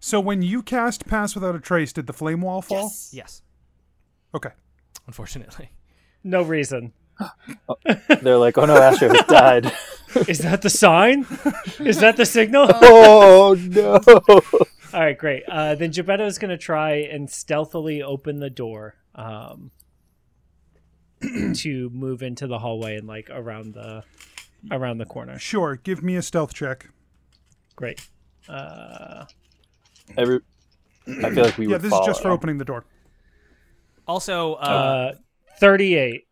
So when you cast Pass Without a Trace, did the flame wall fall? Yes. Okay. Unfortunately. No reason. [laughs] They're like, oh no, Asher has died. Is that the sign? Is that the signal? oh no. All right, great. Uh, then Gebetto is going to try and stealthily open the door um, [clears throat] to move into the hallway and like around the around the corner. Sure. Give me a stealth check. Great. Uh, Every, I feel like we Yeah, would this is just for follow. opening the door. Also, uh, uh, Thirty-eight.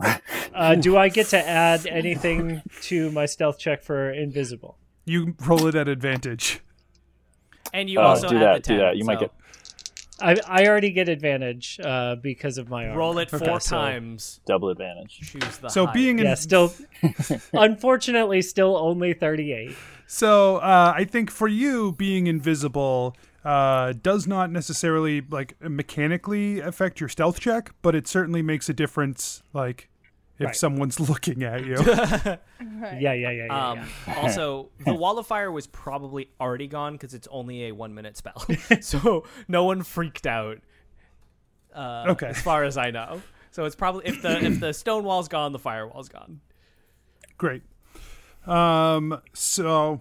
[laughs] uh, do I get to add anything to my stealth check for invisible? You roll it at advantage. and you Uh, also do have that, the do that. You might get I I already get advantage uh, because of my armor. roll it four Okay, so- times. double advantage. Choose the So high. being in Yeah, still. [laughs] unfortunately, still only thirty-eight. So uh, I think for you, being invisible uh, does not necessarily like mechanically affect your stealth check, but it certainly makes a difference. Like if Right. someone's [laughs] looking at you. [laughs] Yeah, yeah, yeah, yeah. Um, yeah. [laughs] also, the wall of fire was probably already gone because it's only a one minute spell, so no one freaked out. Uh, Okay. as far as I know, so it's probably if the if the stone wall's gone, the firewall's gone. Great. Um, so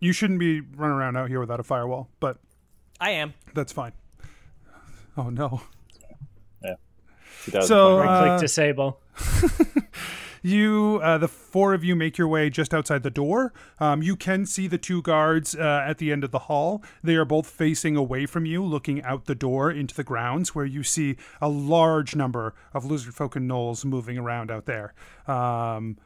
you shouldn't be running around out here without a firewall, but I am. that's fine. Oh no. He does. So, Right uh, click disable. [laughs] You, uh, the four of you, make your way just outside the door. Um, you can see the two guards uh, at the end of the hall. They are both facing away from you, looking out the door into the grounds, where you see a large number of lizard folk and gnolls moving around out there. Um,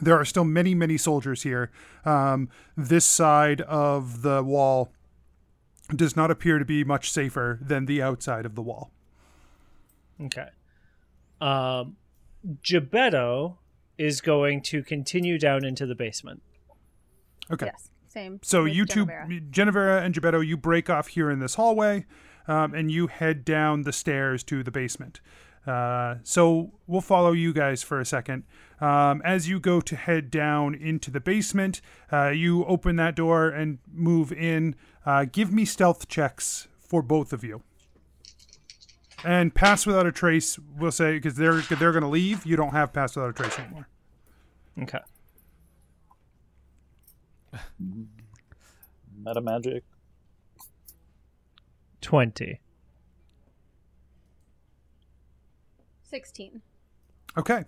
there are still many, many soldiers here. Um, this side of the wall does not appear to be much safer than the outside of the wall. Okay. Um, Gebetto is going to continue down into the basement. Okay. Yes, same. So with you two, Genevera. Genevera and Gebetto, you break off here in this hallway, um, and you head down the stairs to the basement. Uh, so we'll follow you guys for a second. Um, as you go to head down into the basement, uh, you open that door and move in. Uh, give me stealth checks for both of you. And pass without a trace, we'll say, because they're they're going to leave. You don't have pass without a trace anymore. Okay. [laughs] Meta magic. 20. sixteen. Okay.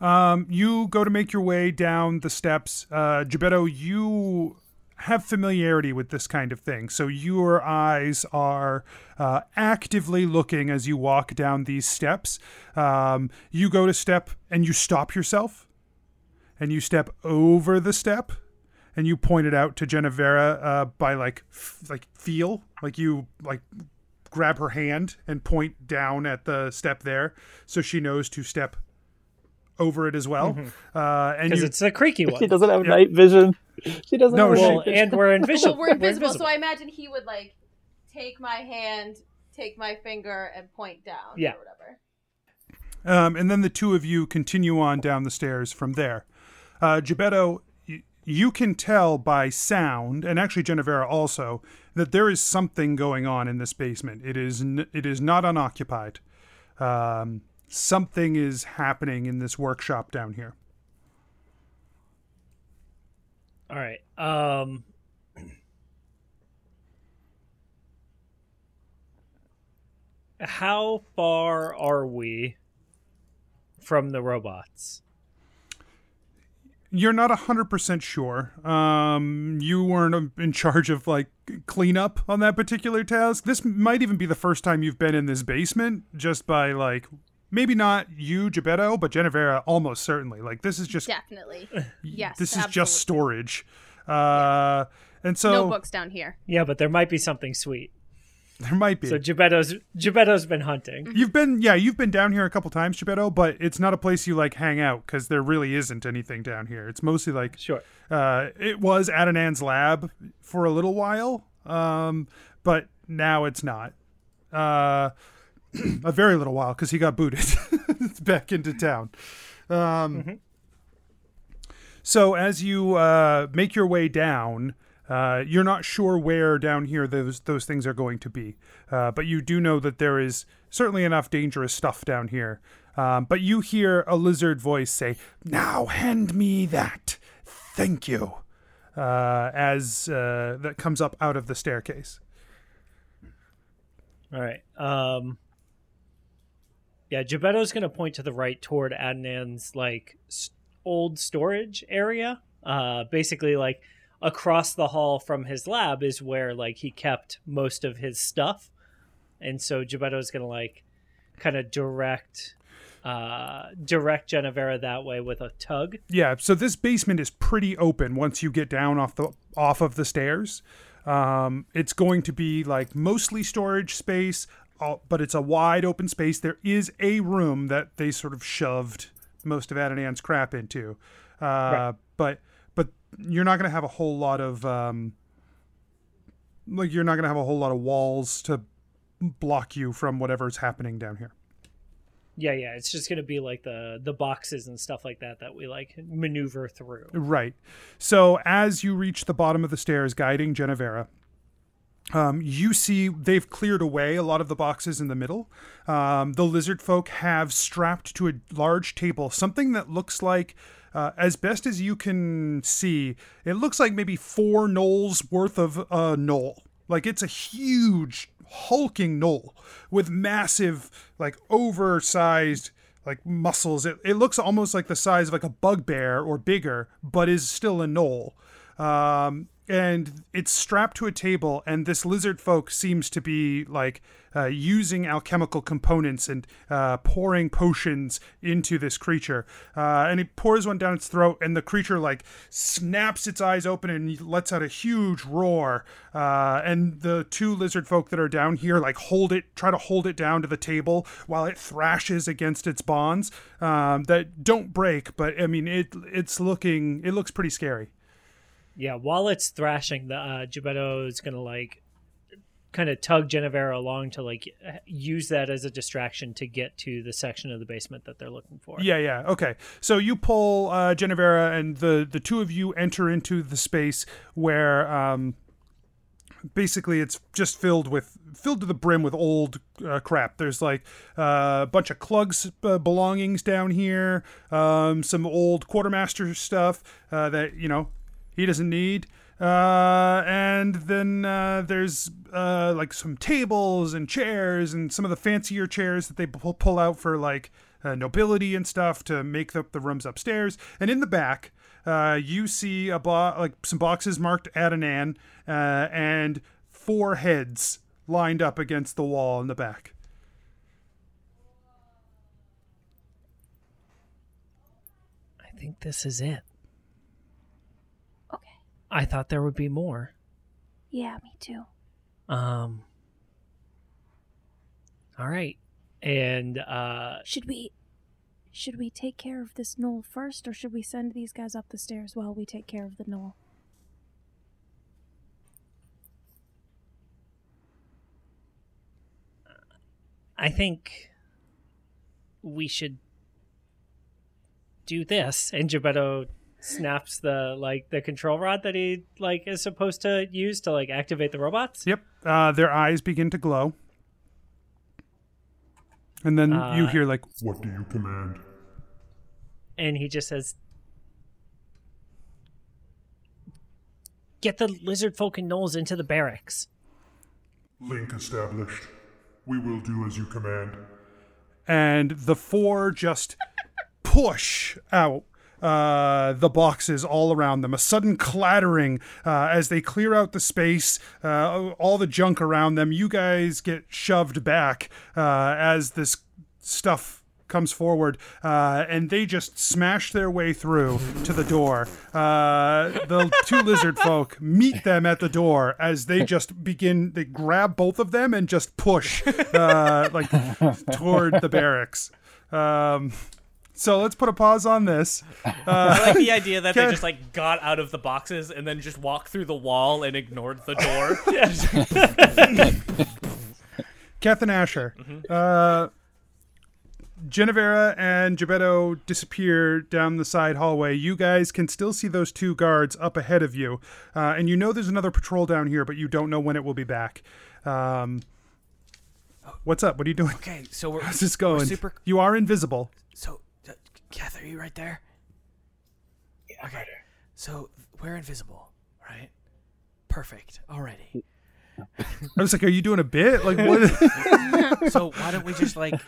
Um, you go to make your way down the steps. Uh, Gebetto, you have familiarity with this kind of thing. So your eyes are uh, actively looking as you walk down these steps. Um, you go to step and you stop yourself. And you step over the step. And you point it out to Genevera uh, by like f- like feel like you like grab her hand and point down at the step there so she knows to step over it as well. Uh, and Because you, it's a creaky [laughs] She one. doesn't have Yeah. night vision. She doesn't No, have she- Well, night and we're [laughs] invisible. Well, we're invisible, so I imagine he would like take my hand, take my finger, and point down. Yeah. Or whatever. Um, and then the two of you continue on down the stairs from there. Uh, Gebetto, y- you can tell by sound, and actually Genevera also, that there is something going on in this basement. It is n- it is not unoccupied. Um, something is happening in this workshop down here. All right. Um How far are we from the robots? You're not 100% sure. Um, you weren't in charge of like cleanup on that particular task. This might even be the first time you've been in this basement just by like maybe not you, Gebetto, but Genevera almost certainly. Like this is just Definitely. [laughs] Yes. this is just storage. Uh and so No books down here. Yeah, but there might be something sweet. there might be. So Gebetto's Gebetto's been hunting. You've been, yeah, you've been down here a couple times, Gebetto, but it's not a place you like hang out because there really isn't anything down here. It's mostly like Sure. Uh, it was Adanan's lab for a little while, um, but now it's not. Uh, a very little while because he got booted [laughs] back into town. Um, So as you uh, make your way down, uh, you're not sure where down here those those things are going to be, uh, but you do know that there is certainly enough dangerous stuff down here. Um, but you hear a lizard voice say, "Now hand me that, thank you," uh, as uh, that comes up out of the staircase. All right. Um Yeah, Gebetto's going to point to the right toward Adnan's like old storage area. Uh basically like across the hall from his lab is where like he kept most of his stuff. And so Gebetto's going to like kind of direct uh direct Genevera that way with a tug. Yeah, so this basement is pretty open once you get down off the off of the stairs. Um, it's going to be like mostly storage space, uh, but it's a wide open space. There is a room that they sort of shoved most of Adanan's crap into, uh, but but you're not going to have a whole lot of um, like you're not going to have a whole lot of walls to block you from whatever's happening down here. Yeah, yeah, it's just going to be like the the boxes and stuff like that that we like maneuver through. Right. So as you reach the bottom of the stairs, guiding Genevera, um, you see they've cleared away a lot of the boxes in the middle. Um, the lizard folk have strapped to a large table something that looks like, uh, as best as you can see, it looks like maybe four gnolls worth of uh, gnoll. Like it's a huge, hulking gnoll with massive, like oversized like muscles. It, it looks almost like the size of like a bugbear or bigger, but is still a gnoll. Um, and it's strapped to a table, and this lizard folk seems to be like uh, using alchemical components and uh, pouring potions into this creature. Uh, and he pours one down its throat, and the creature like snaps its eyes open and lets out a huge roar. Uh, and the two lizard folk that are down here like hold it, try to hold it down to the table while it thrashes against its bonds um, that don't break. But I mean, it it's looking it looks pretty scary. Yeah, while it's thrashing, the uh, Gebetto is gonna like kind of tug Genevera along to like use that as a distraction to get to the section of the basement that they're looking for. Yeah, yeah. Okay. So you pull uh, Genevera, and the the two of you enter into the space where um, basically it's just filled with filled to the brim with old uh, crap. There's like uh, a bunch of Clug's uh, belongings down here, um, some old quartermaster stuff uh, that you know he doesn't need. Uh, and then uh, there's uh, like some tables and chairs and some of the fancier chairs that they pull, pull out for like uh, nobility and stuff to make up the rooms upstairs. And in the back, uh, you see a bo- like some boxes marked Adanan uh, and four heads lined up against the wall in the back. I think this is it. I thought there would be more. Yeah, me too. Um. All right, and uh, Should we should we take care of this gnoll first or should we send these guys up the stairs while we take care of the gnoll? I think we should do this. And Gebetto snaps the like the control rod that he like is supposed to use to like activate the robots. Yep. Uh, their eyes begin to glow. And then you Uh, hear like What do you command? And he just says, "Get the lizard folk and gnolls into the barracks." Link established. We will do as you command. and the four just push out uh, the boxes all around them. A sudden clattering uh, as they clear out the space, uh, all the junk around them. You guys get shoved back uh, as this stuff comes forward, uh, and they just smash their way through to the door. The two lizard folk meet them at the door as they just begin. They grab both of them and just push, like toward the barracks. Um, so let's put a pause on this. I like the idea that they just like got out of the boxes and then just walked through the wall and ignored the door. [laughs] [laughs] Keth and Asher. Uh, Genevera and Gebetto disappear down the side hallway. You guys can still see those two guards up ahead of you. Uh, and you know there's another patrol down here, but you don't know when it will be back. Um, what's up? What are you doing? Okay, so we're [laughs] How's this we're going? super. You are invisible. So, Kath, are you right there? Yeah. Okay. So we're invisible, right? Perfect. Already. I was like, are you doing a bit? Like, what? [laughs] so why don't we just like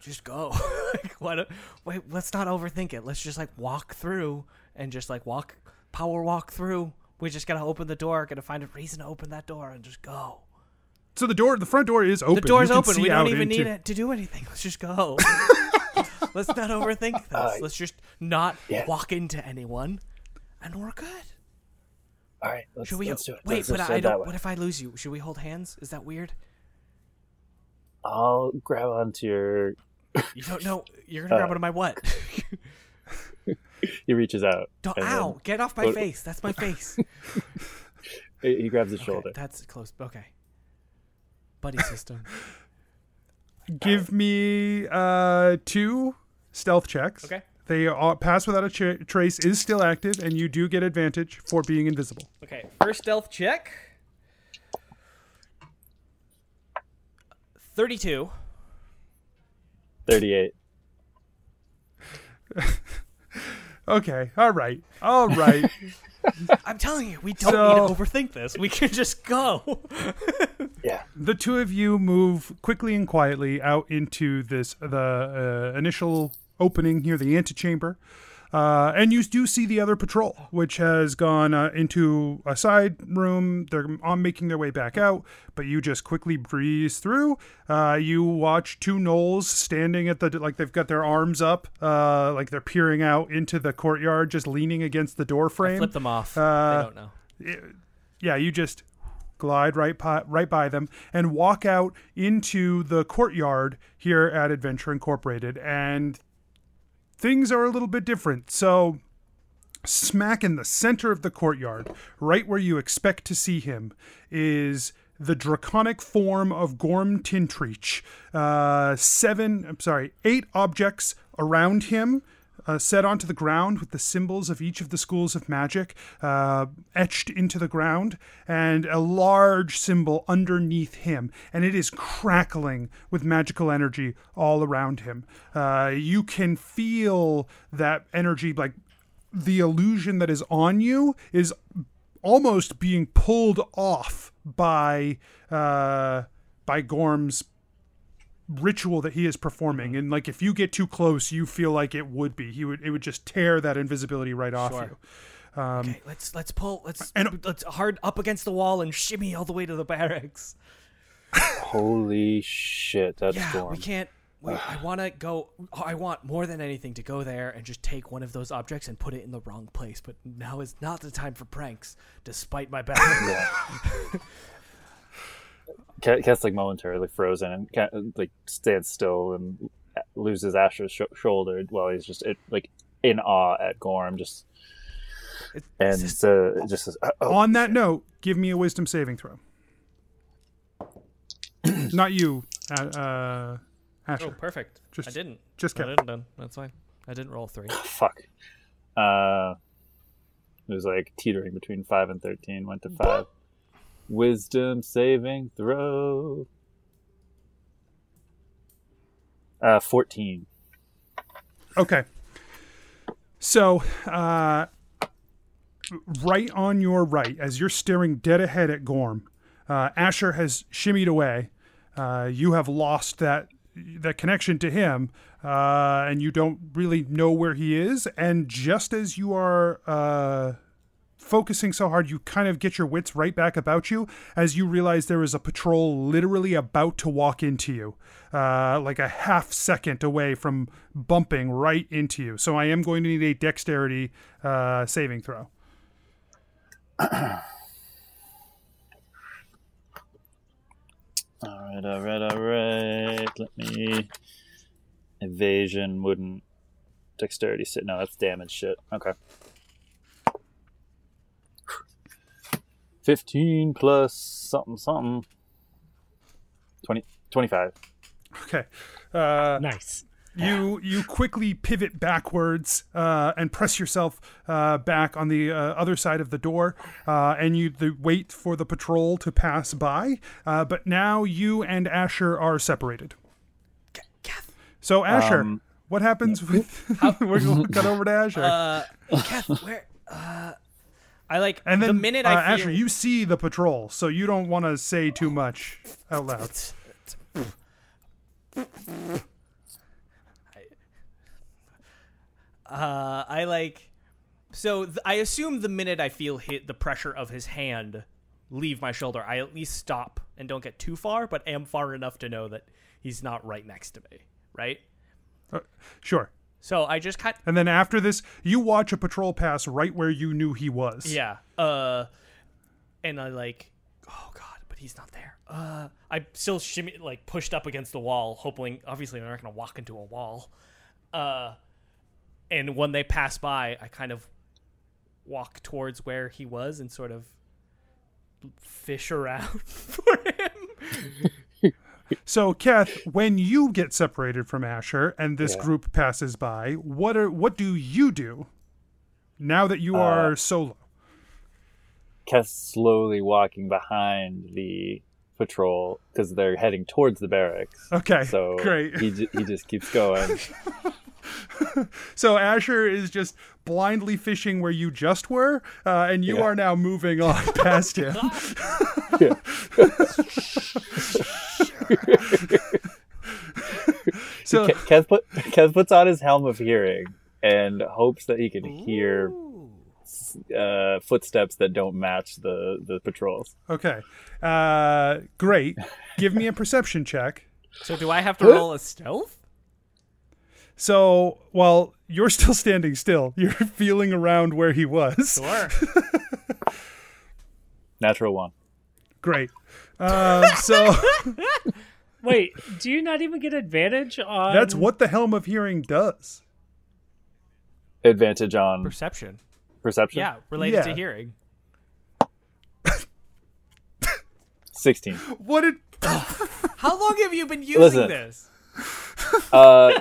just go? [laughs] like, why don't wait? Let's not overthink it. Let's just like walk through and just like walk, power walk through. We just gotta open the door. Gotta find a reason to open that door and just go. so the door, the front door is open. The door's You can open. We don't even into- need it to do anything. Let's just go. [laughs] [laughs] Let's not overthink this. Let's just not yeah. walk into anyone, and we're good. All right, let's, Should we? let's do it. Wait, Let's but I don't. What if I lose you? Should we hold hands? Is that weird? I'll grab onto your. You don't know. You're gonna [laughs] grab Uh, onto my what? He reaches out. Don't, and then ow! Get off my What- face. That's my face. [laughs] He he grabs his Okay, shoulder. that's close. Okay. Buddy system. Give me uh, two stealth checks. Okay. They are, pass without a tra- trace is still active, and you do get advantage for being invisible. Okay. First stealth check. Thirty-two. Thirty-eight. [laughs] Okay. All right. All right. [laughs] I'm telling you, we don't So- need to overthink this. We can just go. Yeah. the two of you move quickly and quietly out into this the uh, initial opening here, the antechamber. Uh, and you do see the other patrol, which has gone uh, into a side room. They're on making their way back out, but you just quickly breeze through. Uh, you watch two gnolls standing at the like they've got their arms up, uh, like they're peering out into the courtyard, just leaning against the door frame. Flip them off. Uh, they don't know. yeah, you just glide right by, right by them and walk out into the courtyard here at Adventure Incorporated, and things are a little bit different. So, smack in the center of the courtyard, right where you expect to see him, is the draconic form of Gorm Tintreach. Uh, seven, I'm sorry, eight objects around him. Uh, set onto the ground with the symbols of each of the schools of magic uh, etched into the ground, and a large symbol underneath him, and it is crackling with magical energy all around him. Uh, you can feel that energy, like the illusion that is on you, is almost being pulled off by uh, by Gorm's ritual that he is performing and like if you get too close you feel like it would be he would it would just tear that invisibility right off Sure. you um, Okay, let's let's pull. Let's And- let's hard up against the wall and shimmy all the way to the barracks. Holy shit, that's yeah, Gorm. we can't. We, I want to go. I want more than anything to go there and just take one of those objects and put it in the wrong place. But now is not the time for pranks, despite my [laughs] best. [laughs] Cat, Cat's like momentarily frozen and Cat, like stands still and loses Asher's sh- shoulder while he's just it, like in awe at Gorm. Just and just- uh, just says, "Uh, oh, on that note give me a wisdom saving throw [clears throat] not you uh, uh, Asher. Oh, perfect. Just- I didn't. just I Keth. didn't. Done. That's fine. I didn't roll three. [sighs] Fuck. Uh, it was like teetering between five and thirteen. Went to five. Wisdom saving throw. Uh, fourteen. Okay. So, uh, right on your right, as you're staring dead ahead at Gorm, uh, Asher has shimmied away. Uh, you have lost that that connection to him, uh, and you don't really know where he is. And just as you are uh, focusing so hard, you kind of get your wits right back about you as you realize there is a patrol literally about to walk into you, uh, like a half second away from bumping right into you. So I am going to need a dexterity uh, saving throw. All right, all right, all right. Let me. Evasion wouldn't. Dexterity sit. No, that's damage shit. Okay. 15 plus something, something. 20, 25. Okay. Uh, Nice. you you quickly pivot backwards uh, and press yourself uh, back on the uh, other side of the door, uh, and you the, wait for the patrol to pass by. Uh, but now you and Asher are separated. So Asher, Um, what happens with? we're going to cut over to Asher, Uh, Kath, where? Uh, I like and then the minute uh, I feel, Asher, you see the patrol, so you don't want to say too much out loud. [laughs] Uh, I like. So th- I assume the minute I feel hit the pressure of his hand leave my shoulder, I at least stop and don't get too far, but am far enough to know that he's not right next to me. Right. Sure. So I just cut. And then after this, you watch a patrol pass right where you knew he was. Yeah. Uh, and I like. Oh God, but he's not there. Uh, I still shimmy like pushed up against the wall, hoping. Obviously, they're not gonna walk into a wall. Uh, and when they pass by, I kind of walk towards where he was and sort of fish around [laughs] for him. So, Kath, when you get separated from Asher and this Yeah. group passes by, what are what do you do now that you are solo? Keth's slowly walking behind the patrol because they're heading towards the barracks. Okay, So great. he, ju- he just keeps going. [laughs] So Asher is just blindly fishing where you just were, uh, and you Yeah. are now moving on [laughs] past him. [laughs] [laughs] so Ke- Keth, put, Keth puts on his helm of hearing and hopes that he can hear uh, footsteps that don't match the, the patrols. okay, uh, great. Give me a perception check. So do I have to roll a stealth? So, well, you're still standing still. [laughs] You're feeling around where he was. Sure. [laughs] Natural one. Great. Uh, so [laughs] Wait, do you not even get advantage on? that's what the helm of hearing does. Advantage on Perception. perception? Yeah, related Yeah. to hearing. [laughs] 16. What did? [laughs] How long have you been using Listen. this? Uh,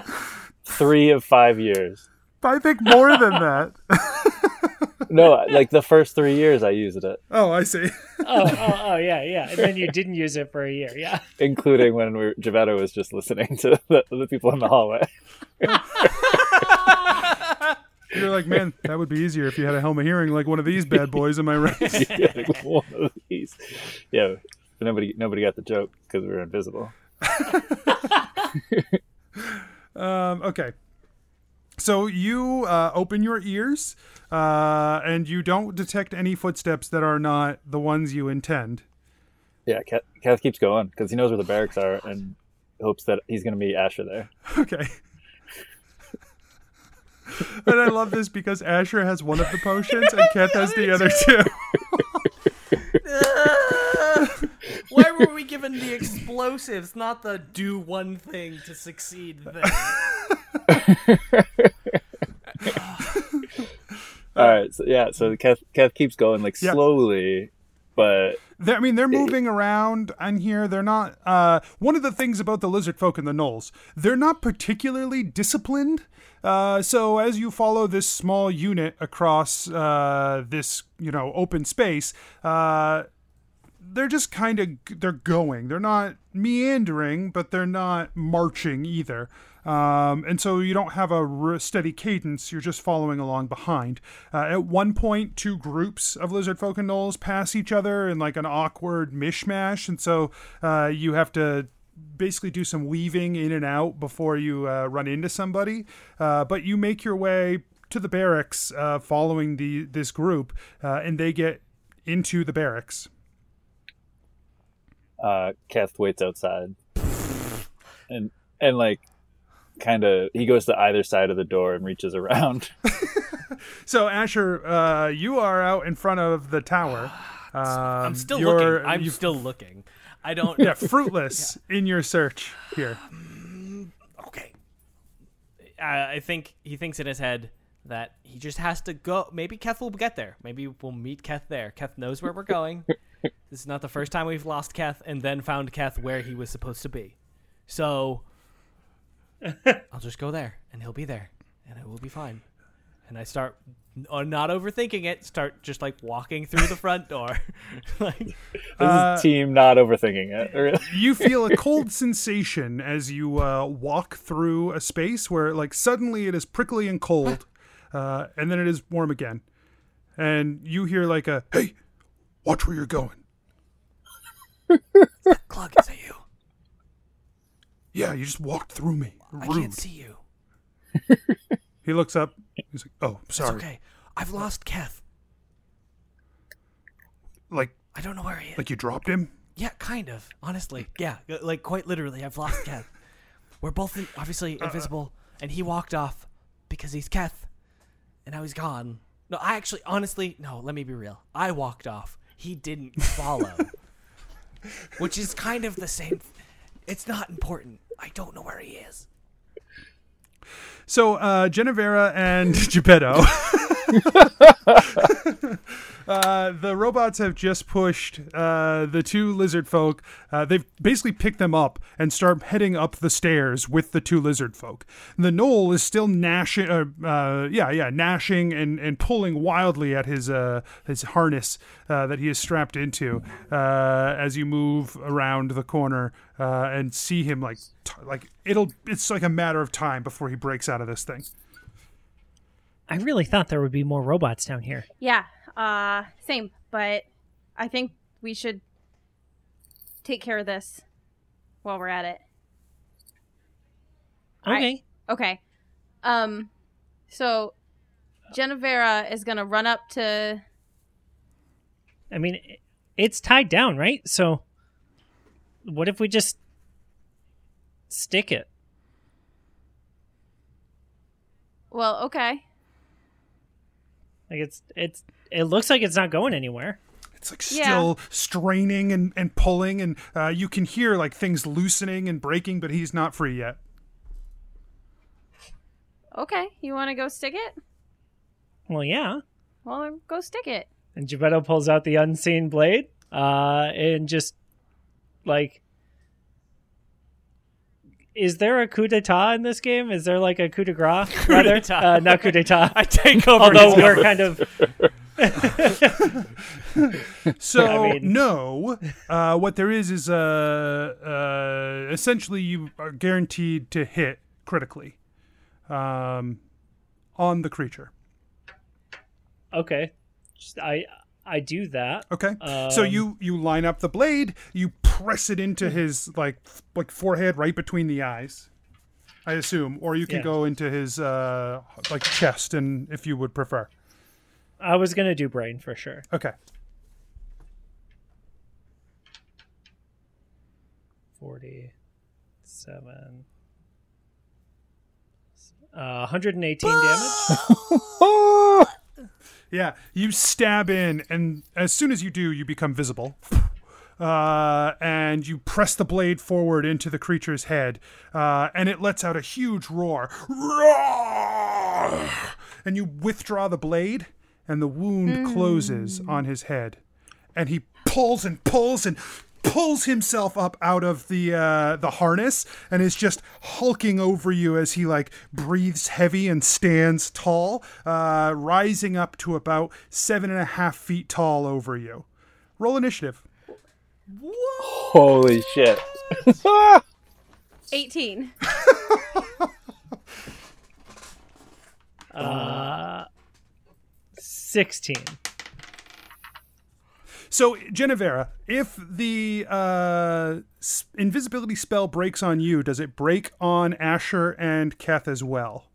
three of five years. I think more than that. No, like the first three years I used it, Oh, I see. Oh, oh, oh, yeah, yeah. And then you didn't use it for a year. Yeah. including when we were, was just listening to the, the people in the hallway. You're like, man, that would be easier if you had a helmet hearing like one of these bad boys. Am I right? [laughs] Yeah, like one of these. Yeah, but nobody nobody got the joke because we were invisible. [laughs] Um, okay. So you uh, open your ears, uh, and you don't detect any footsteps that are not the ones you intend. Yeah, Kath, Kath keeps going because he knows where the barracks are and hopes that he's going to meet Asher there. Okay. and I love this because Asher has one of the potions and Kath has the other [laughs] two. Why were we given the explosives, not the do one thing to succeed thing? [laughs] [laughs] All right, so yeah, so Kath, Kath keeps going like Yeah. slowly, but They're, I mean, they're moving around on here. They're not. Uh, one of the things about the lizard folk and the gnolls, they're not particularly disciplined. Uh, so as you follow this small unit across uh, this, you know, open space, uh, they're just kind of they're going. They're not meandering, but they're not marching either. Um, and so you don't have a steady cadence. You're just following along behind. Uh, at one point, two groups of lizard folk and gnolls pass each other in like an awkward mishmash, and so uh, you have to basically do some weaving in and out before you uh, run into somebody. Uh, but you make your way to the barracks, uh, following the this group, uh, and they get into the barracks. uh, Keth waits outside, and and like kind of he goes to either side of the door and reaches around. [laughs] So Asher, uh, you are out in front of the tower. [sighs] Um, I'm still you're- looking. I'm still looking. I don't. yeah, fruitless [laughs] in your search here. okay. I, I think he thinks in his head that he just has to go. Maybe Keth will get there. Maybe we'll meet Keth there. Keth knows where we're going. [laughs] this is not the first time we've lost Keth and then found Keth where he was supposed to be. So [laughs] I'll just go there and he'll be there and it will be fine. And I start uh, not overthinking it. Start just like walking through the front door. [laughs] like [laughs] This Uh, is team not overthinking it. you feel a cold sensation as you uh, walk through a space where, like, suddenly it is prickly and cold, uh, and then it is warm again, and you hear like a "Hey, watch where you're going." Glug, is that you? Yeah, you just walked through me. I can't see you. [laughs] He looks up. He's like, "Oh, It's sorry." okay. I've lost Keth. Like, I don't know where he is. like you dropped him. Yeah, kind of. Honestly, yeah, uh, like quite literally, I've lost Keth. [laughs] We're both in, obviously invisible, and he walked off because he's Keth, and now he's gone. No, I actually, honestly, no. Let me be real. I walked off. He didn't follow, [laughs] which is kind of the same. It's not important. I don't know where he is. So uh, Genevera and [laughs] Gebetto. [laughs] uh, the robots have just pushed uh, the two lizard folk. Uh, they've basically picked them up and start heading up the stairs with the two lizard folk. The gnoll is still gnashing, uh, uh, yeah, yeah, gnashing and, and pulling wildly at his uh, his harness that he is strapped into as you move around the corner and see him like t- like it'll it's like a matter of time before he breaks out of this thing. I really thought there would be more robots down here. Yeah, uh, same. But I think we should take care of this while we're at it. I- Okay. Okay. Um, so Genevera is gonna run up to. I mean, it's tied down, right? So, what if we just stick it? Well, okay. Like it's it's it looks like it's not going anywhere. It's like Yeah. still straining and, and pulling, and uh, you can hear like things loosening and breaking, but he's not free yet. Okay, you want to go stick it? Well, yeah. Well, go stick it. And Gebetto pulls out the unseen blade, uh, and just like, is there a coup d'état in this game? Is there like a coup de grace? rather? d'état. Uh, not coup d'état. [laughs] I take over. Although his we're government. kind of [laughs] So [laughs] I mean- no, uh, what there is is uh, uh, essentially you are guaranteed to hit critically um, on the creature. okay. Just, I I do that. Okay. so Um, you you line up the blade, you press it into his like like forehead right between the eyes. I assume or you can Yeah. go into his uh like chest and if you would prefer. I was gonna do brain for sure. Okay. Forty-seven. Uh, 118 [laughs] damage. Yeah, you stab in, and as soon as you do, you become visible. Uh, and you press the blade forward into the creature's head, uh, and it lets out a huge roar. Roar! And you withdraw the blade, and the wound closes on his head, and he pulls and pulls and pulls himself up out of the uh, the harness and is just hulking over you as he like breathes heavy and stands tall, uh, rising up to about seven and a half feet tall over you. Roll initiative. Holy shit. [laughs] 18. [laughs] Uh, 16. So, Genevera, if the uh, s- invisibility spell breaks on you, does it break on Asher and Keth as well?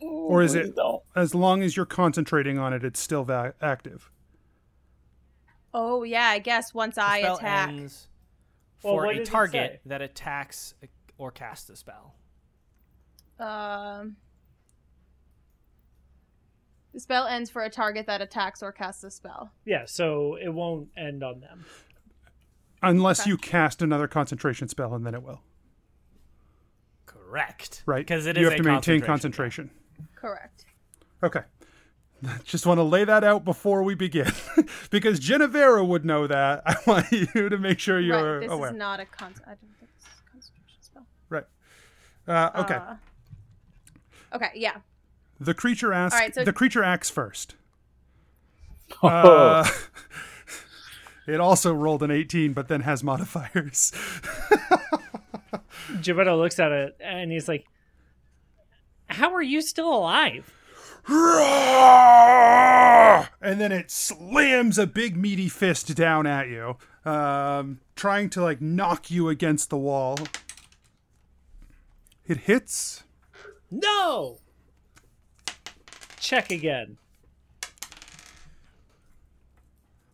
Or is it Don't. as long as you're concentrating on it, it's still va- active? Oh, yeah, I guess once I spell attack. ends Well, for what a target that attacks or casts a spell. Um, the spell ends for a target that attacks or casts a spell. Yeah, so it won't end on them. Unless you cast another concentration spell, and then it will. Correct. Right? Because it you is have a to maintain concentration. concentration. Correct. Okay. [laughs] Just want to lay that out before we begin, [laughs] because Genevera would know that. [laughs] I want you to make sure you're right, this aware. is not a con- I don't think this is a concentration spell. right. Uh, okay. Uh, okay, yeah. the creature asks. all right, so- the creature acts first. Oh, Uh, it also rolled an 18, but then has modifiers. Gebetto looks at it and he's like, How are you still alive? And then it slams a big meaty fist down at you, um, trying to like knock you against the wall. It hits. No! Check again.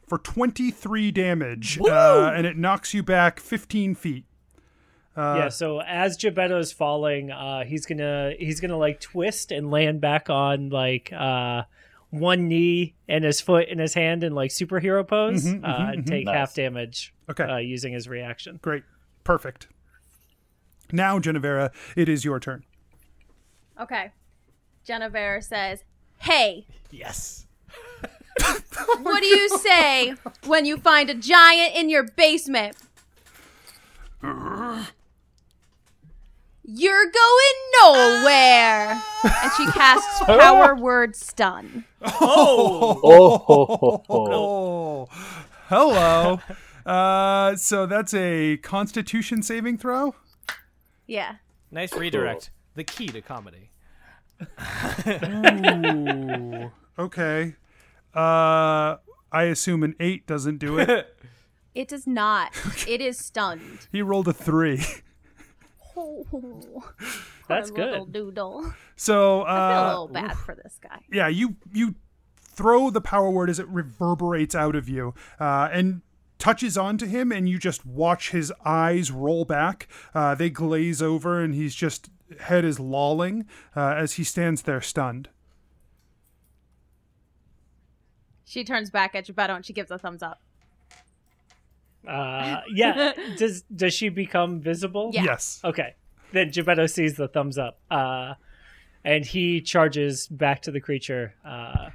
for 23 damage, uh, and it knocks you back 15 feet. Uh, yeah, so as Gebetto is falling, uh, he's gonna he's gonna like twist and land back on like uh, one knee and his foot in his hand in like superhero pose Mhm, uh, mhm, and mhm. take Nice. half damage Okay. uh, using his reaction. Great. Perfect. Now, Genevera, it is your turn. Okay. Genevera says, Hey, Yes. [laughs] what do you say when you find a giant in your basement? [laughs] You're going nowhere. and she casts [laughs] power word stun. Oh, Oh, ho, ho, ho. Oh, hello. uh, so that's a Constitution saving throw. Yeah. Nice redirect. The key to comedy. Ooh. okay. Uh, I assume an eight doesn't do it. It does not. [laughs] It is stunned. he rolled a three. [laughs] That's good. Doodle. So I feel a uh, little bad for this guy. yeah, you you throw the power word as it reverberates out of you, uh, and touches onto him, and you just watch his eyes roll back. Uh, they glaze over, and he's just head is lolling uh, as he stands there stunned. She turns back at Gebetto and she gives a thumbs up. Uh, yeah. [laughs] does does she become visible? Yeah. Yes. Okay. Then Gebetto sees the thumbs up, uh, and he charges back to the creature. Uh,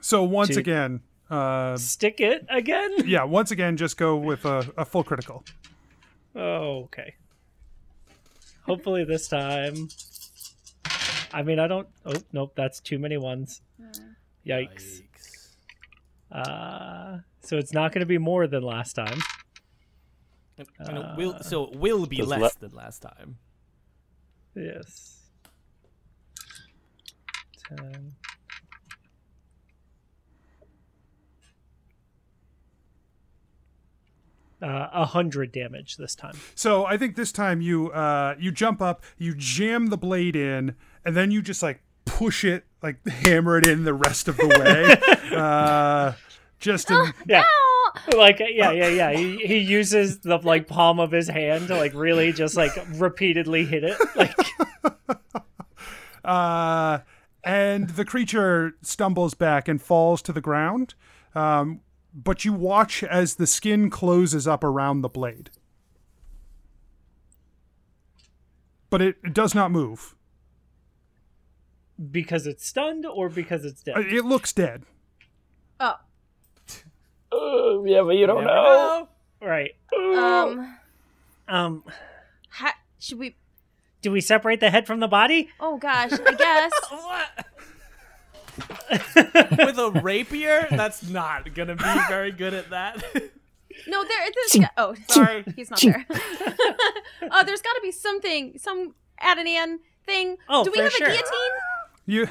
So once Gee. again, uh, stick it again. yeah, once again, just go with a, a full critical. Oh, okay. Hopefully this time. I mean, I don't. Oh, nope, that's too many ones. Yikes. Uh, so it's not going to be more than last time. And it will, so it will be less le- than last time. Yes. Ten. Uh, a hundred damage this time. So I think this time you uh, you jump up, you jam the blade in, and then you just like push it, like [laughs] hammer it in the rest of the way. [laughs] uh, just [laughs] in, Yeah. Like yeah, yeah, yeah. [laughs] He he uses the like palm of his hand to like really just like repeatedly hit it. [laughs] Like uh, and the creature stumbles back and falls to the ground. Um, but you watch as the skin closes up around the blade. But it, it does not move. because it's stunned or because it's Uh, dead. It looks dead. Oh. Uh, yeah, but you don't Never know. Right. Um, Um, ha- should we? do we separate the head from the body? Oh gosh, I guess. [laughs] With a rapier, that's not gonna be very good at that. No, there. There's. Oh, sorry, he's not there. oh, [laughs] there's got to be something, some Adonian thing. Oh, Do we for have sure. a guillotine? You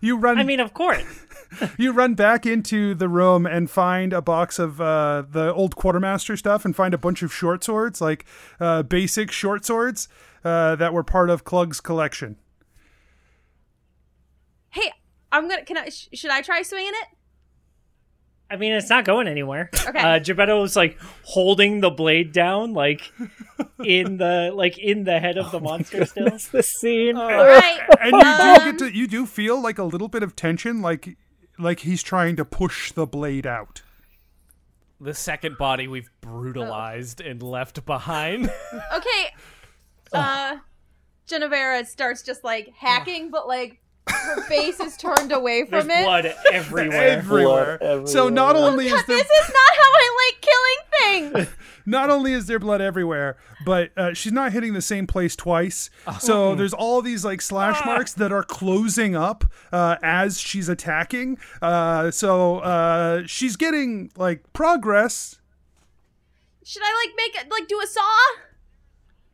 you run I mean, of course. [laughs] you run back into the room and find a box of uh, the old quartermaster stuff and find a bunch of short swords, like uh, basic short swords uh, that were part of Clug's collection. Hey, I'm gonna. Can I? Sh- should I try swinging it? I mean, it's not going anywhere. Okay. Uh, Gebetto's like holding the blade down, like in the like in the head of the monster still. That's the scene. [laughs] All right. And you do Um, get to you do feel like a little bit of tension, like like he's trying to push the blade out. the second body we've brutalized and left behind. [laughs] Okay. Uh, Genevera starts just like hacking, but like her face is turned away There's from it. blood [laughs] everywhere. Everywhere. Blood So not only is there this is not how I like killing things. [laughs] not only is there blood everywhere, but uh, she's not hitting the same place twice. So there's all these like slash marks that are closing up uh, as she's attacking. Uh, so uh, she's getting like progress. Should I like make it like do a saw?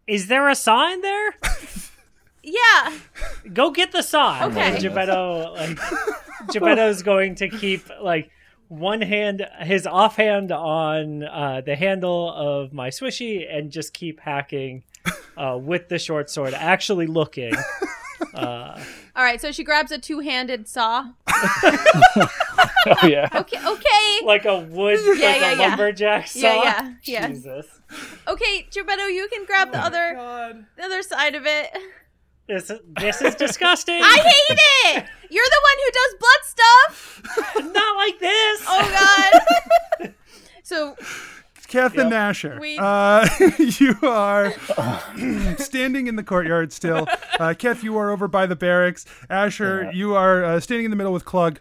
Is there a saw in there? [laughs] Yeah. Go get the saw. Okay. And Gebetto, like, [laughs] Gebetto's going to keep like one hand, his offhand on uh, the handle of my swishy, and just keep hacking uh, with the short sword. Actually looking. Uh, All right. So she grabs a two-handed saw. Oh yeah. Okay. Okay. like a wood, Yeah, like yeah, a yeah. lumberjack saw. Yeah, yeah, yeah. Jesus. Okay, Gebetto, you can grab the other God. the other side of it. This, this is disgusting. I hate it. You're the one who does blood stuff. [laughs] Not like this. Oh God. [laughs] so Kath and Asher, We- uh, [laughs] you are [clears throat] standing in the courtyard still. Uh, Kath, you are over by the barracks. Asher, you are uh, standing in the middle with Clug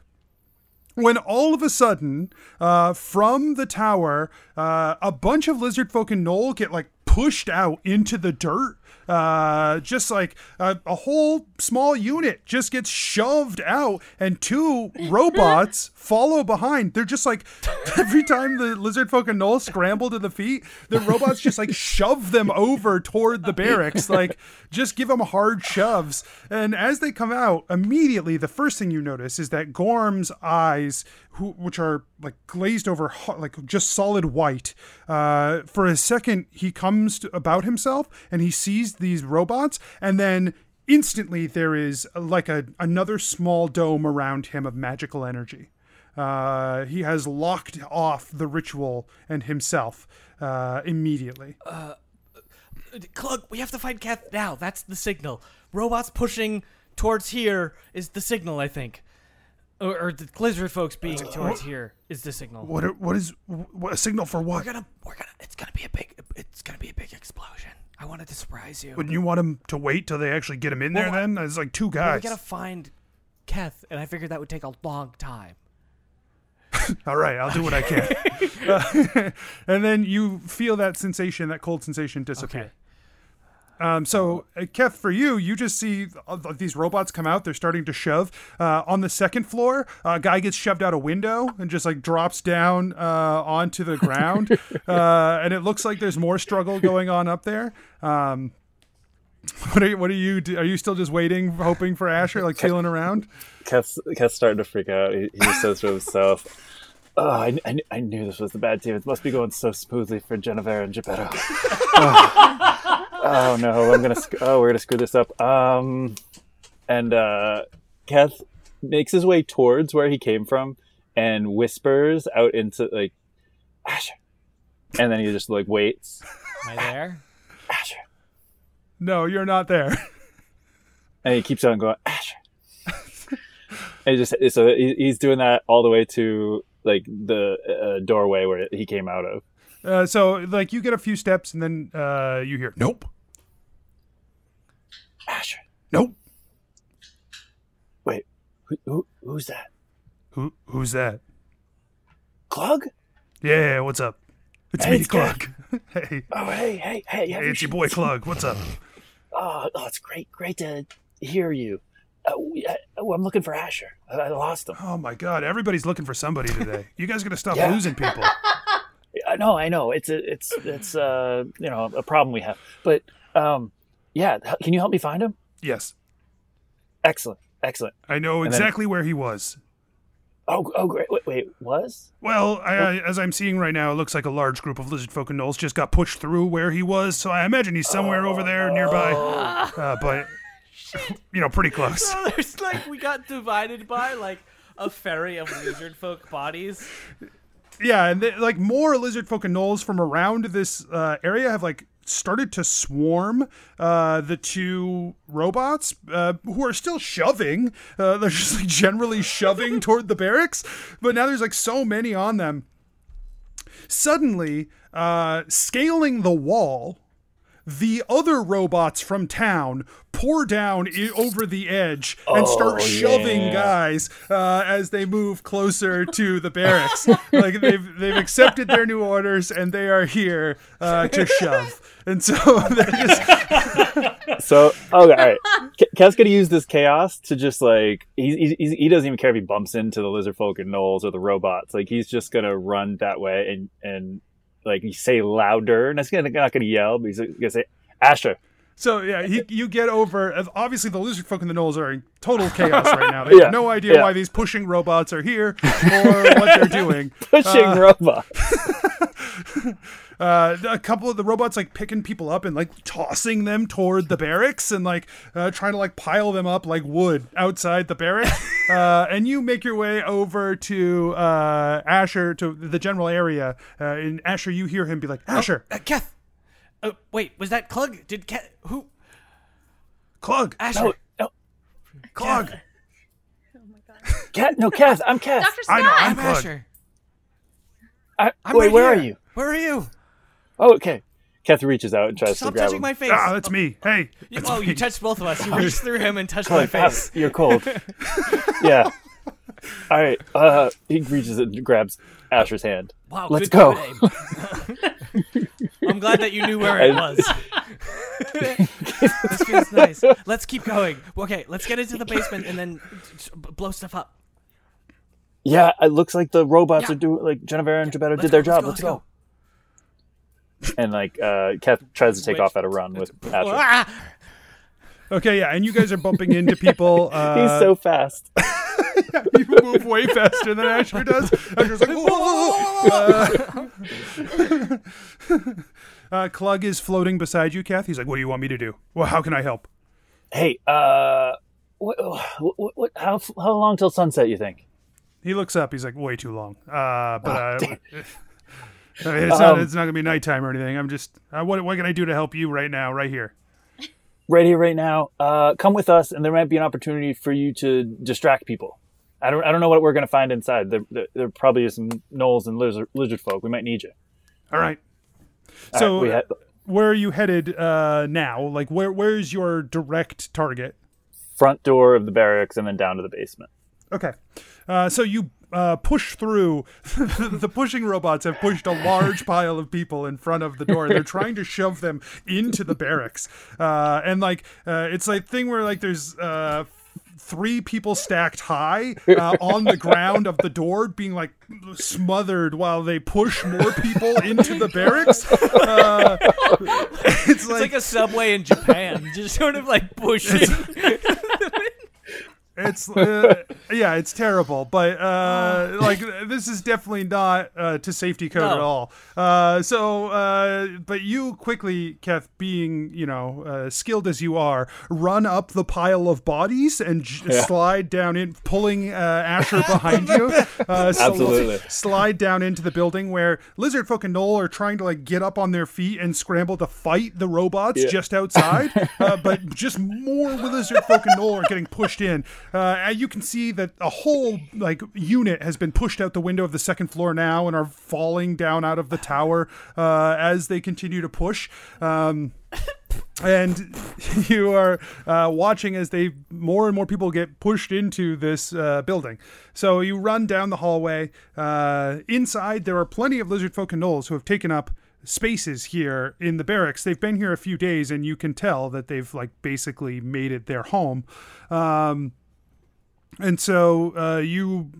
When all of a sudden, uh, from the tower, uh, a bunch of lizard folk and gnoll get like pushed out into the dirt. Uh, just like a, a whole small unit just gets shoved out, and two [laughs] robots follow behind. They're just like [laughs] every time the lizard folk and gnoll scramble to the feet, the robots just like shove them over toward the barracks, like just give them hard shoves. And as they come out, immediately the first thing you notice is that Gorm's eyes, who, which are like glazed over, like just solid white. Uh, for a second, he comes to, about himself and he sees these robots, and then instantly there is uh, like a another small dome around him of magical energy. Uh, he has locked off the ritual and himself uh, immediately. Clug, we have to find Kath now. That's the signal. Robots pushing towards here is the signal, I think. Or, or the lizard folks being towards here is the signal. What? are- What is? What a signal for what? We're gonna, we're gonna. It's gonna be a big. It's gonna be a big explosion. I wanted to surprise you. Wouldn't you want him to wait till they actually get him in there? Well, Then it's like two But we guys. gotta find Keth, and I figured that would take a long time. [laughs] All right, I'll do what I can. Uh, [laughs] [laughs] and then you feel that sensation, that cold sensation disappear. Okay. Um, so, uh, Keth, for you, you just see uh, these robots come out. They're starting to shove. Uh, on the second floor, a guy gets shoved out a window and just like drops down uh, onto the ground. [laughs] uh, and it looks like there's more struggle going on up there. Um, what are you, what are you do? Are you still just waiting, hoping for Asher, like feeling around? Keth's, Keth's starting to freak out. He, he says to himself, "Oh, I, I, I knew this was the bad team. It must be going so smoothly for Genevera and Gebetto. oh. [laughs] [laughs] [sighs] oh, no, I'm gonna. Sc- oh, we're gonna screw this up. Um, and uh, Keth makes his way towards where he came from and whispers out into like Asher, and then he just like waits. Am I there? Asher, No, you're not there. and he keeps on going Asher. and he just so he's doing that all the way to like the uh, doorway where he came out of. Uh, so, like, you get a few steps, and then uh, you hear, "Nope, Asher, nope." wait, who, who who's that? Who? Who's that? Clug? Yeah, what's up? It's Hey, me, it's Clug. [laughs] hey, Oh, hey, hey, hey! hey, it's your boy Clug. What's up? [laughs] Oh, oh, it's great, great to hear you. Uh, we, uh, oh, I'm looking for Asher. I, I lost him. Oh my God, everybody's looking for somebody today. You guys gonna stop Yeah. losing people. [laughs] no, I know. It's a, it's, it's, uh, you know, a problem we have. But, um, yeah, can you help me find him? Yes, Excellent, excellent. I know And then- exactly where he was. Oh, oh, great. Wait, wait was? Well, I, I, as I'm seeing right now, it looks like a large group of lizard folk and gnolls just got pushed through where he was. So I imagine he's somewhere over there nearby. Uh, but [laughs] [laughs] you know, pretty close. So [laughs] there's like we got divided by like a ferry of lizard folk bodies. Yeah, and they, like more lizard folk and gnolls from around this uh, area have like started to swarm uh, the two robots uh, who are still shoving. Uh, they're just like generally shoving [laughs] toward the barracks, but now there's like so many on them. Suddenly, uh, scaling the wall, the other robots from town pour down I- over the edge and start Oh, shoving yeah. guys uh, as they move closer to the barracks. [laughs] like they've they've accepted their new orders and they are here uh, to shove. And so [laughs] they're just So, okay, all right. Ke- Kev's gonna use this chaos to just like he, he he doesn't even care if he bumps into the lizard folk and gnolls or the robots. Like he's just gonna run that way and and like you say louder. And that's gonna not gonna yell, but he's gonna say Asher. so yeah. He, you get over. Obviously, the lizard folk and the gnolls are in total chaos right now. [laughs] They Yeah, have no idea yeah. why these pushing robots are here or what they're [laughs] doing. Pushing uh, robot. [laughs] uh, a couple of the robots like picking people up and like tossing them toward the barracks and like uh, trying to like pile them up like wood outside the barracks. [laughs] uh, and you make your way over to uh, Asher to the general area. Uh, and Asher, you hear him be like, Asher, Uh, Keth. Uh, wait, was that Clug? Did Keth who? Clug, Asher. No, no, Clug. Cat, no, Kath. I'm Kath. Dr. I know, Scott. I'm I'm Asher. I, I'm wait, right where here. are you? Where are you? Oh, okay. Kath reaches out and tries Stop to grab touching him. my face. Ah, that's me. Hey, You- that's oh, me. you touched both of us. You [laughs] reached through him and touched my face. ah, you're cold. [laughs] yeah. All right. Uh, he reaches and grabs Asher's hand. Wow, Let's good go. good. [laughs] I'm glad that you knew where it was. this feels nice. Let's keep going. Okay, let's get into the basement and then s- b- blow stuff up. Yeah, it looks like the robots Yeah. are doing like Genevieve and Gebetto Let's did their go, job. Let's let's go. And like uh Kath tries to take Wait. off at a run with [laughs] Asher. Ah! Okay, yeah, and you guys are bumping into people. Uh, [laughs] He's so fast. [laughs] you move way faster than Asher does. Asher's like, whoa. Uh, uh, Clug is floating beside you, Kath. He's like, what do you want me to do? Well, how can I help? Hey, uh what, what, what how how long till sunset you think? He looks up. He's like, way too long. Uh, but uh, damn. I [laughs] mean, it's not. Um, It's not gonna be nighttime or anything. I'm just. Uh, what What can I do to help you right now, right here? Right here, right now. Uh come with us and there might be an opportunity for you to distract people. I don't I don't know what we're gonna find inside. There, there, there probably is some gnolls and lizard, lizard folk. We might need you. All right. All So, right, we had, where are you headed uh, now? Like, where Where's your direct target? front door of the barracks and then down to the basement. Okay. Uh, so you uh, push through. [laughs] the pushing robots have pushed a large pile of people in front of the door. They're [laughs] trying to shove them into the barracks. Uh, and like, uh, it's like thing where like there's. Uh, Three people stacked high uh, on the ground of the door, being like smothered while they push more people into the barracks. [laughs] Uh, it's It's like like a subway in Japan, just sort of like pushing. It's [laughs] uh, yeah, it's terrible, but uh, [laughs] like this is definitely not uh, to safety code at all. Uh, so, uh, but you quickly, Keth, being you know uh, skilled as you are, run up the pile of bodies and j- slide down in, pulling uh, Asher [laughs] behind you. Uh, so Absolutely. slide down into the building where lizard folk and gnoll are trying to like get up on their feet and scramble to fight the robots Yeah. just outside, uh, but just more lizard folk and gnoll are getting pushed in. Uh, you can see that a whole like unit has been pushed out the window of the second floor now and are falling down out of the tower uh, as they continue to push. Um, and [laughs] you are uh, watching as they more and more people get pushed into this uh, building. So you run down the hallway. Uh, inside, there are plenty of lizard folk and gnolls who have taken up spaces here in the barracks. They've been here a few days, and you can tell that they've like basically made it their home. Um, and so uh, you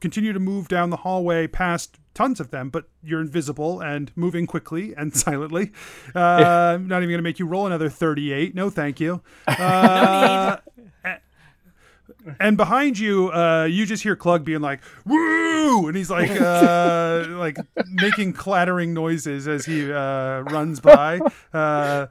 continue to move down the hallway past tons of them, but you're invisible and moving quickly and [laughs] silently. Uh, I'm not even going to make you roll another 38. No, thank you. [laughs] Uh, and behind you, uh, you just hear Clug being like, "Woo!" and he's like, uh, like making clattering noises as he uh, runs by. Uh,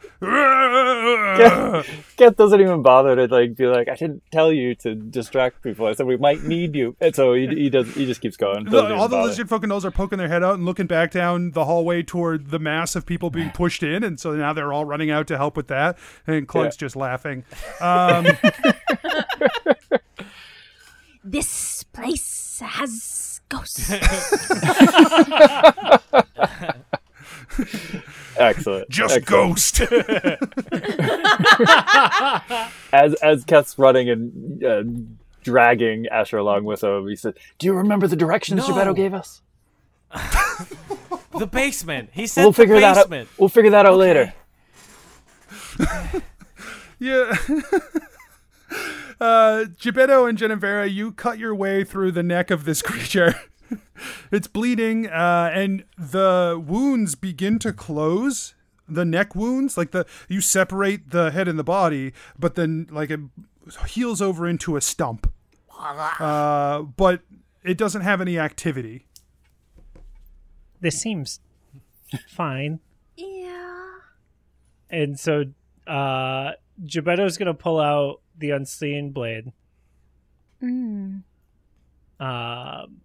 Keth doesn't even bother to like be like, I didn't tell you to distract people. I said we might need you, and so he, he does. He just keeps going. Doesn't all the lizard and gnolls are poking their head out and looking back down the hallway toward the mass of people being [sighs] pushed in, and so now they're all running out to help with that. And Clug's just laughing. Um, [laughs] This place has ghosts. [laughs] Excellent. just Excellent. ghost. [laughs] As as Keth's running and uh, dragging Asher along with him, he said, "Do you remember the directions No. Gebetto gave us? The basement. He said We'll the figure that out. basement. We'll figure that out later." [laughs] Yeah. Uh, Gebetto and Genevera, you cut your way through the neck of this [laughs] creature. it's bleeding, uh, and the wounds begin to close. The neck wounds, like the you separate the head and the body, but then like it heals over into a stump. Uh, but it doesn't have any activity. This seems fine. yeah. And so uh Gebetto's gonna pull out the unseen blade. Mm. Um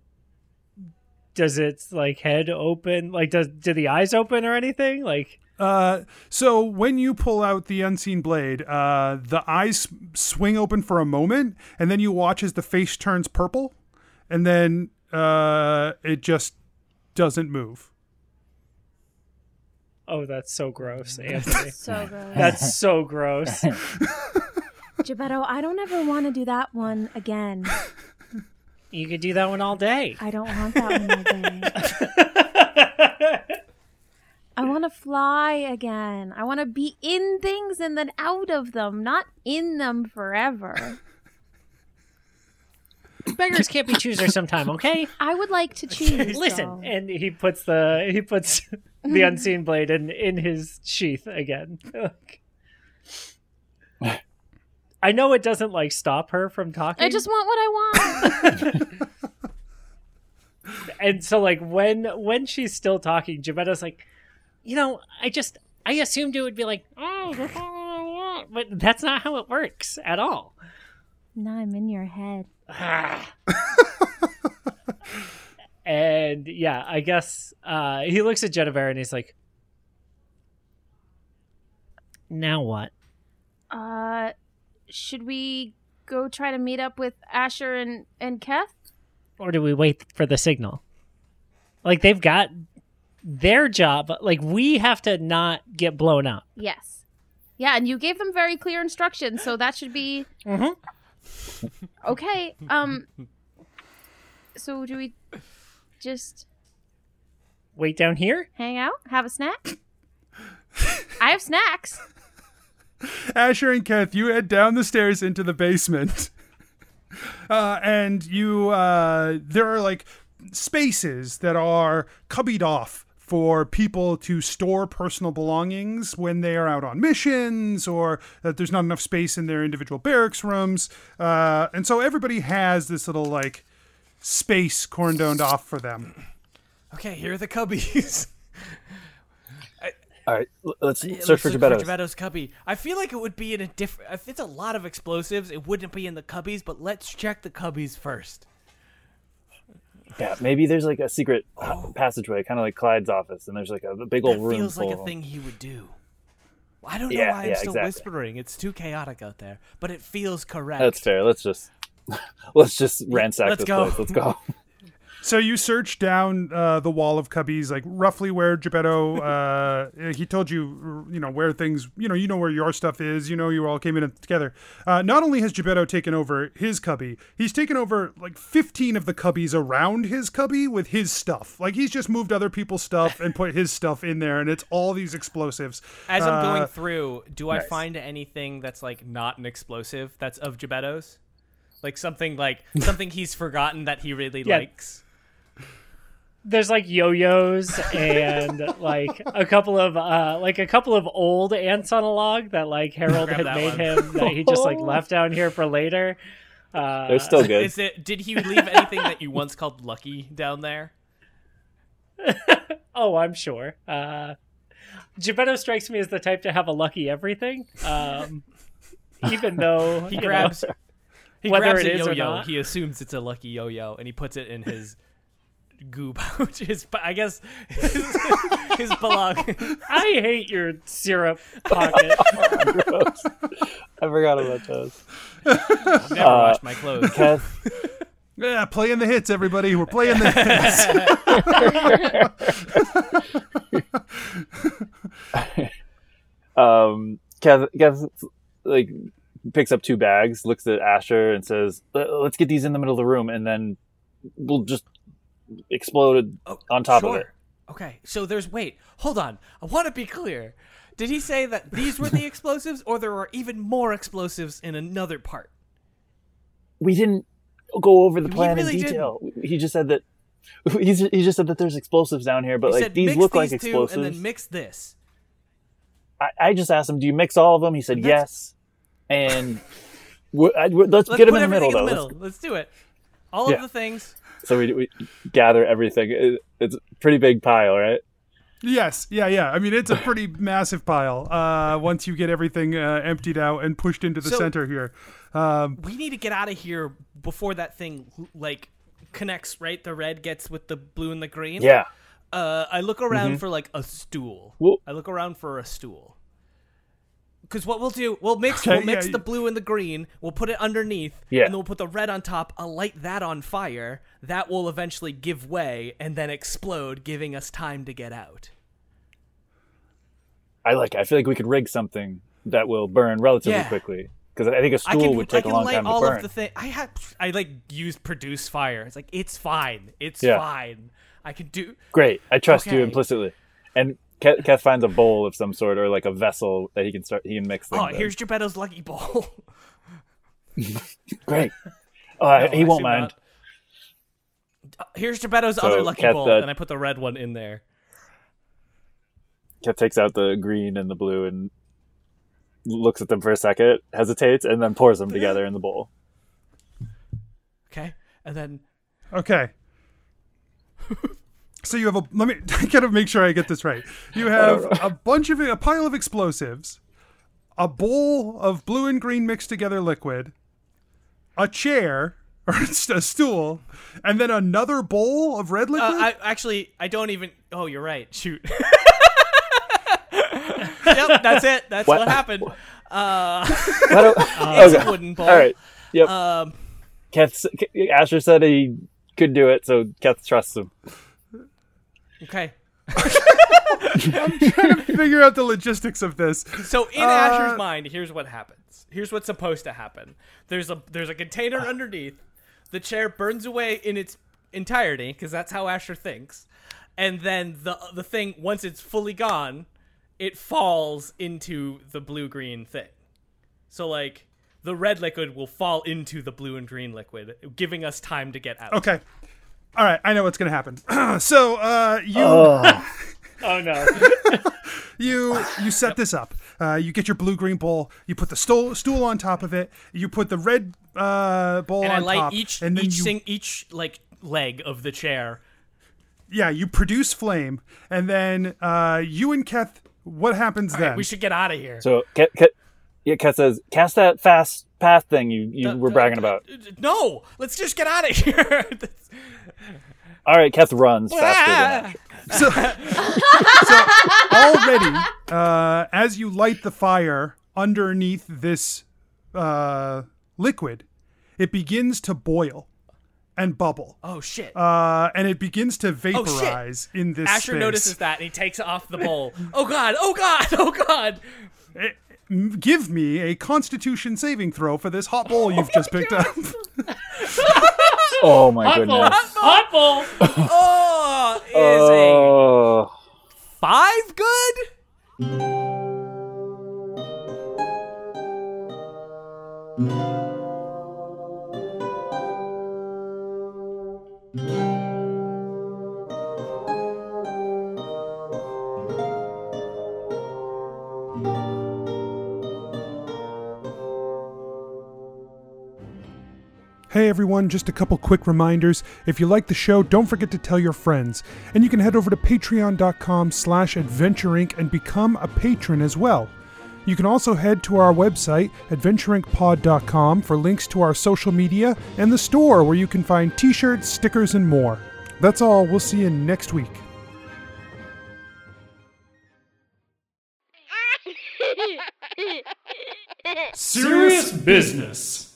does its like head open? Like does do the eyes open or anything? Like Uh, so when you pull out the unseen blade, uh, the eyes swing open for a moment, and then you watch as the face turns purple, and then uh, it just doesn't move. oh that's so gross, [laughs] Anthony. So gross. that's so gross. [laughs] Gebetto, I don't ever want to do that one again. You could do that one all day. I don't want that one all day. [laughs] I want to fly again. I want to be in things and then out of them, not in them forever. Beggars can't be choosers sometime, okay? [laughs] I would like to choose. Listen, though. and he puts the he puts the [laughs] unseen blade in in his sheath again. I know it doesn't like stop her from talking. I just want what I want. [laughs] and so like when when she's still talking, Gebetto's like, you know, I just I assumed it would be like, oh, but that's not how it works at all. now I'm in your head. [sighs] and yeah, I guess uh, he looks at Jennifer and he's like, now what? Uh, should we go try to meet up with Asher and and Keth? or do we wait for the signal? Like they've got their job. Like we have to not get blown up. Yes. Yeah, and you gave them very clear instructions, so that should be Mhm. okay. Um. So do we just Wait down here. hang out, have a snack? I have snacks. [laughs] Asher and Keth, you head down the stairs into the basement. [laughs] Uh, and you, uh, there are like spaces that are cubbied off for people to store personal belongings when they are out on missions or that there's not enough space in their individual barracks rooms. Uh, and so everybody has this little like space corndoned off for them. Okay, here are the cubbies. [laughs] All right, let's search for let's look Gebetto's. Gebetto's cubby. I feel like it would be in a different. If it's a lot of explosives, it wouldn't be in the cubbies. But let's check the cubbies first. Yeah, maybe there's like a secret uh, passageway, kind of like Clyde's office, and there's like a, a big old That room feels like a thing he would do. I don't know Yeah, why I'm yeah, still exactly. whispering. It's too chaotic out there, but it feels correct. That's fair. Let's just [laughs] let's just ransack let's this go. place. Let's go. [laughs] So you search down uh, the wall of cubbies, like roughly where Gebetto. Uh, he told you, you know, where things, you know, you know where your stuff is. You know, you all came in together. Uh, not only has Gebetto taken over his cubby, he's taken over like fifteen of the cubbies around his cubby with his stuff. Like he's just moved other people's stuff and put his stuff in there, and it's all these explosives. As I'm Uh, going through, do I find anything that's like not an explosive that's of Gebetto's? Like something like something he's forgotten that he really Yeah. likes. There's like yo-yos and like a couple of uh like a couple of old ants on a log that like Harold had made one. him that he just like left down here for later. Uh, They're still good. Is it? Did he leave anything that you once called Lucky down there? [laughs] Oh, I'm sure. Uh, Gebetto strikes me as the type to have a lucky everything. Um, even though [laughs] He you know, grabs. He whether grabs it a is or yo-yo. not. He assumes it's a lucky yo-yo, and he puts it in his goo pouch. [laughs] His, I guess, [laughs] his, his belongings. I hate your syrup pocket. Gross. [laughs] I forgot about those. I've never Uh, washed my clothes. Keth, Yeah, playing the hits, everybody. We're playing the hits. um, Keth, Keth, like picks up two bags, looks at Asher, and says, "Let- "Let's get these in the middle of the room, and then we'll just explode Oh, on top sure. of it." Okay, so there's wait, hold on. I want to be clear. Did he say that these were the [laughs] explosives, or there are even more explosives in another part? We didn't go over the plan really in detail. He just said that. [laughs] He's, he just said that there's explosives down here, but he like said these look these like two explosives. and then mix this. I, I just asked him, "Do you mix all of them?" He said, That's- "Yes." And [laughs] we I, we- let's, Let's get them in the middle, in the though. middle. Let's do it. All Yeah. of the things. Let's- so we, we gather everything. It, it's a pretty big pile, right? Yes, yeah, yeah. I mean, it's a pretty [laughs] massive pile. Uh, once you get everything uh, emptied out and pushed into the So- center here. Um, We need to get out of here before that thing like connects. Right, the red gets with the blue and the green. Yeah. Uh, I look around for like a stool. Well- I look around for a stool. Because what we'll do, we'll mix, Okay, we'll mix yeah, the y- blue and the green. We'll put it underneath, Yeah. and then we'll put the red on top. I'll light that on fire. That will eventually give way and then explode, giving us time to get out. I like. it. I feel like we could rig something that will burn relatively Yeah. quickly because I think a stool can, would take a long time to all burn. of the thing. I had, I like used produce fire. It's like it's fine. It's Yeah. fine. I can do. Great, I trust you implicitly. And Keth, Keth finds a bowl of some sort or like a vessel that he can start. He can mix things. Oh, in. here's Gebetto's lucky bowl. great. [laughs] Uh, No, he I won't mind. not. Uh, Here's Gebetto's So, other lucky Kat, bowl, that- and I put the red one in there. Keth takes out the green and the blue and looks at them for a second, hesitates, and then pours them together in the bowl. Okay, and then okay. [laughs] so you have a. Let me. [laughs] I gotta make sure I get this right. You have a bunch of a pile of explosives, a bowl of blue and green mixed together liquid, a chair [laughs] or a stool, and then another bowl of red liquid. uh, I actually I don't even. Oh, you're right. Shoot. [laughs] yep, that's it. That's what, What? happened. Uh, Why don't- it's Okay. a wooden bowl. All right. Yep. Um, Keth, Asher said he could do it, so Keth trusts him. Okay. [laughs] I'm trying to figure out the logistics of this. So in Uh, Asher's mind, here's what happens. Here's what's supposed to happen. There's a there's a container underneath. The chair burns away in its entirety because that's how Asher thinks. And then the the thing once it's fully gone, it falls into the blue green thing. So like the red liquid will fall into the blue and green liquid, giving us time to get out. Okay. All right, I know what's gonna happen. [clears throat] so uh, you Oh [laughs] no. [laughs] you you set this up. Uh, you get your blue green bowl. You put the stool stool on top of it. You put the red uh, bowl And I on light top. each and then each you, sing, each like leg of the chair. yeah, you produce flame, and then uh, you and Keth. What happens All right, then? we should get out of here. So Keth, Keth, yeah, Keth says, "Cast that fast path thing you, you Uh, were bragging about." uh, No, let's just get out of [laughs] here. All right, Keth runs faster than Asher. so, so already, uh, as you light the fire underneath this uh, liquid, it begins to boil, and bubble. Oh shit. Uh, and it begins to Oh, vaporize in this Asher space. notices that and he takes off the bowl. oh god! Oh god! Oh god! M- Give me a Constitution saving throw for this hot bowl you've just picked up. [laughs] Oh my Hot bowl. goodness. Hot bowl. [laughs] Oh, is a Oh. five good? Hey everyone, just a couple quick reminders. If you like the show, don't forget to tell your friends. And you can head over to patreon.com slash adventureinc and become a patron as well. You can also head to our website, adventureincpod.com, for links to our social media and the store where you can find t-shirts, stickers, and more. That's all. We'll see you next week. [laughs] Serious business.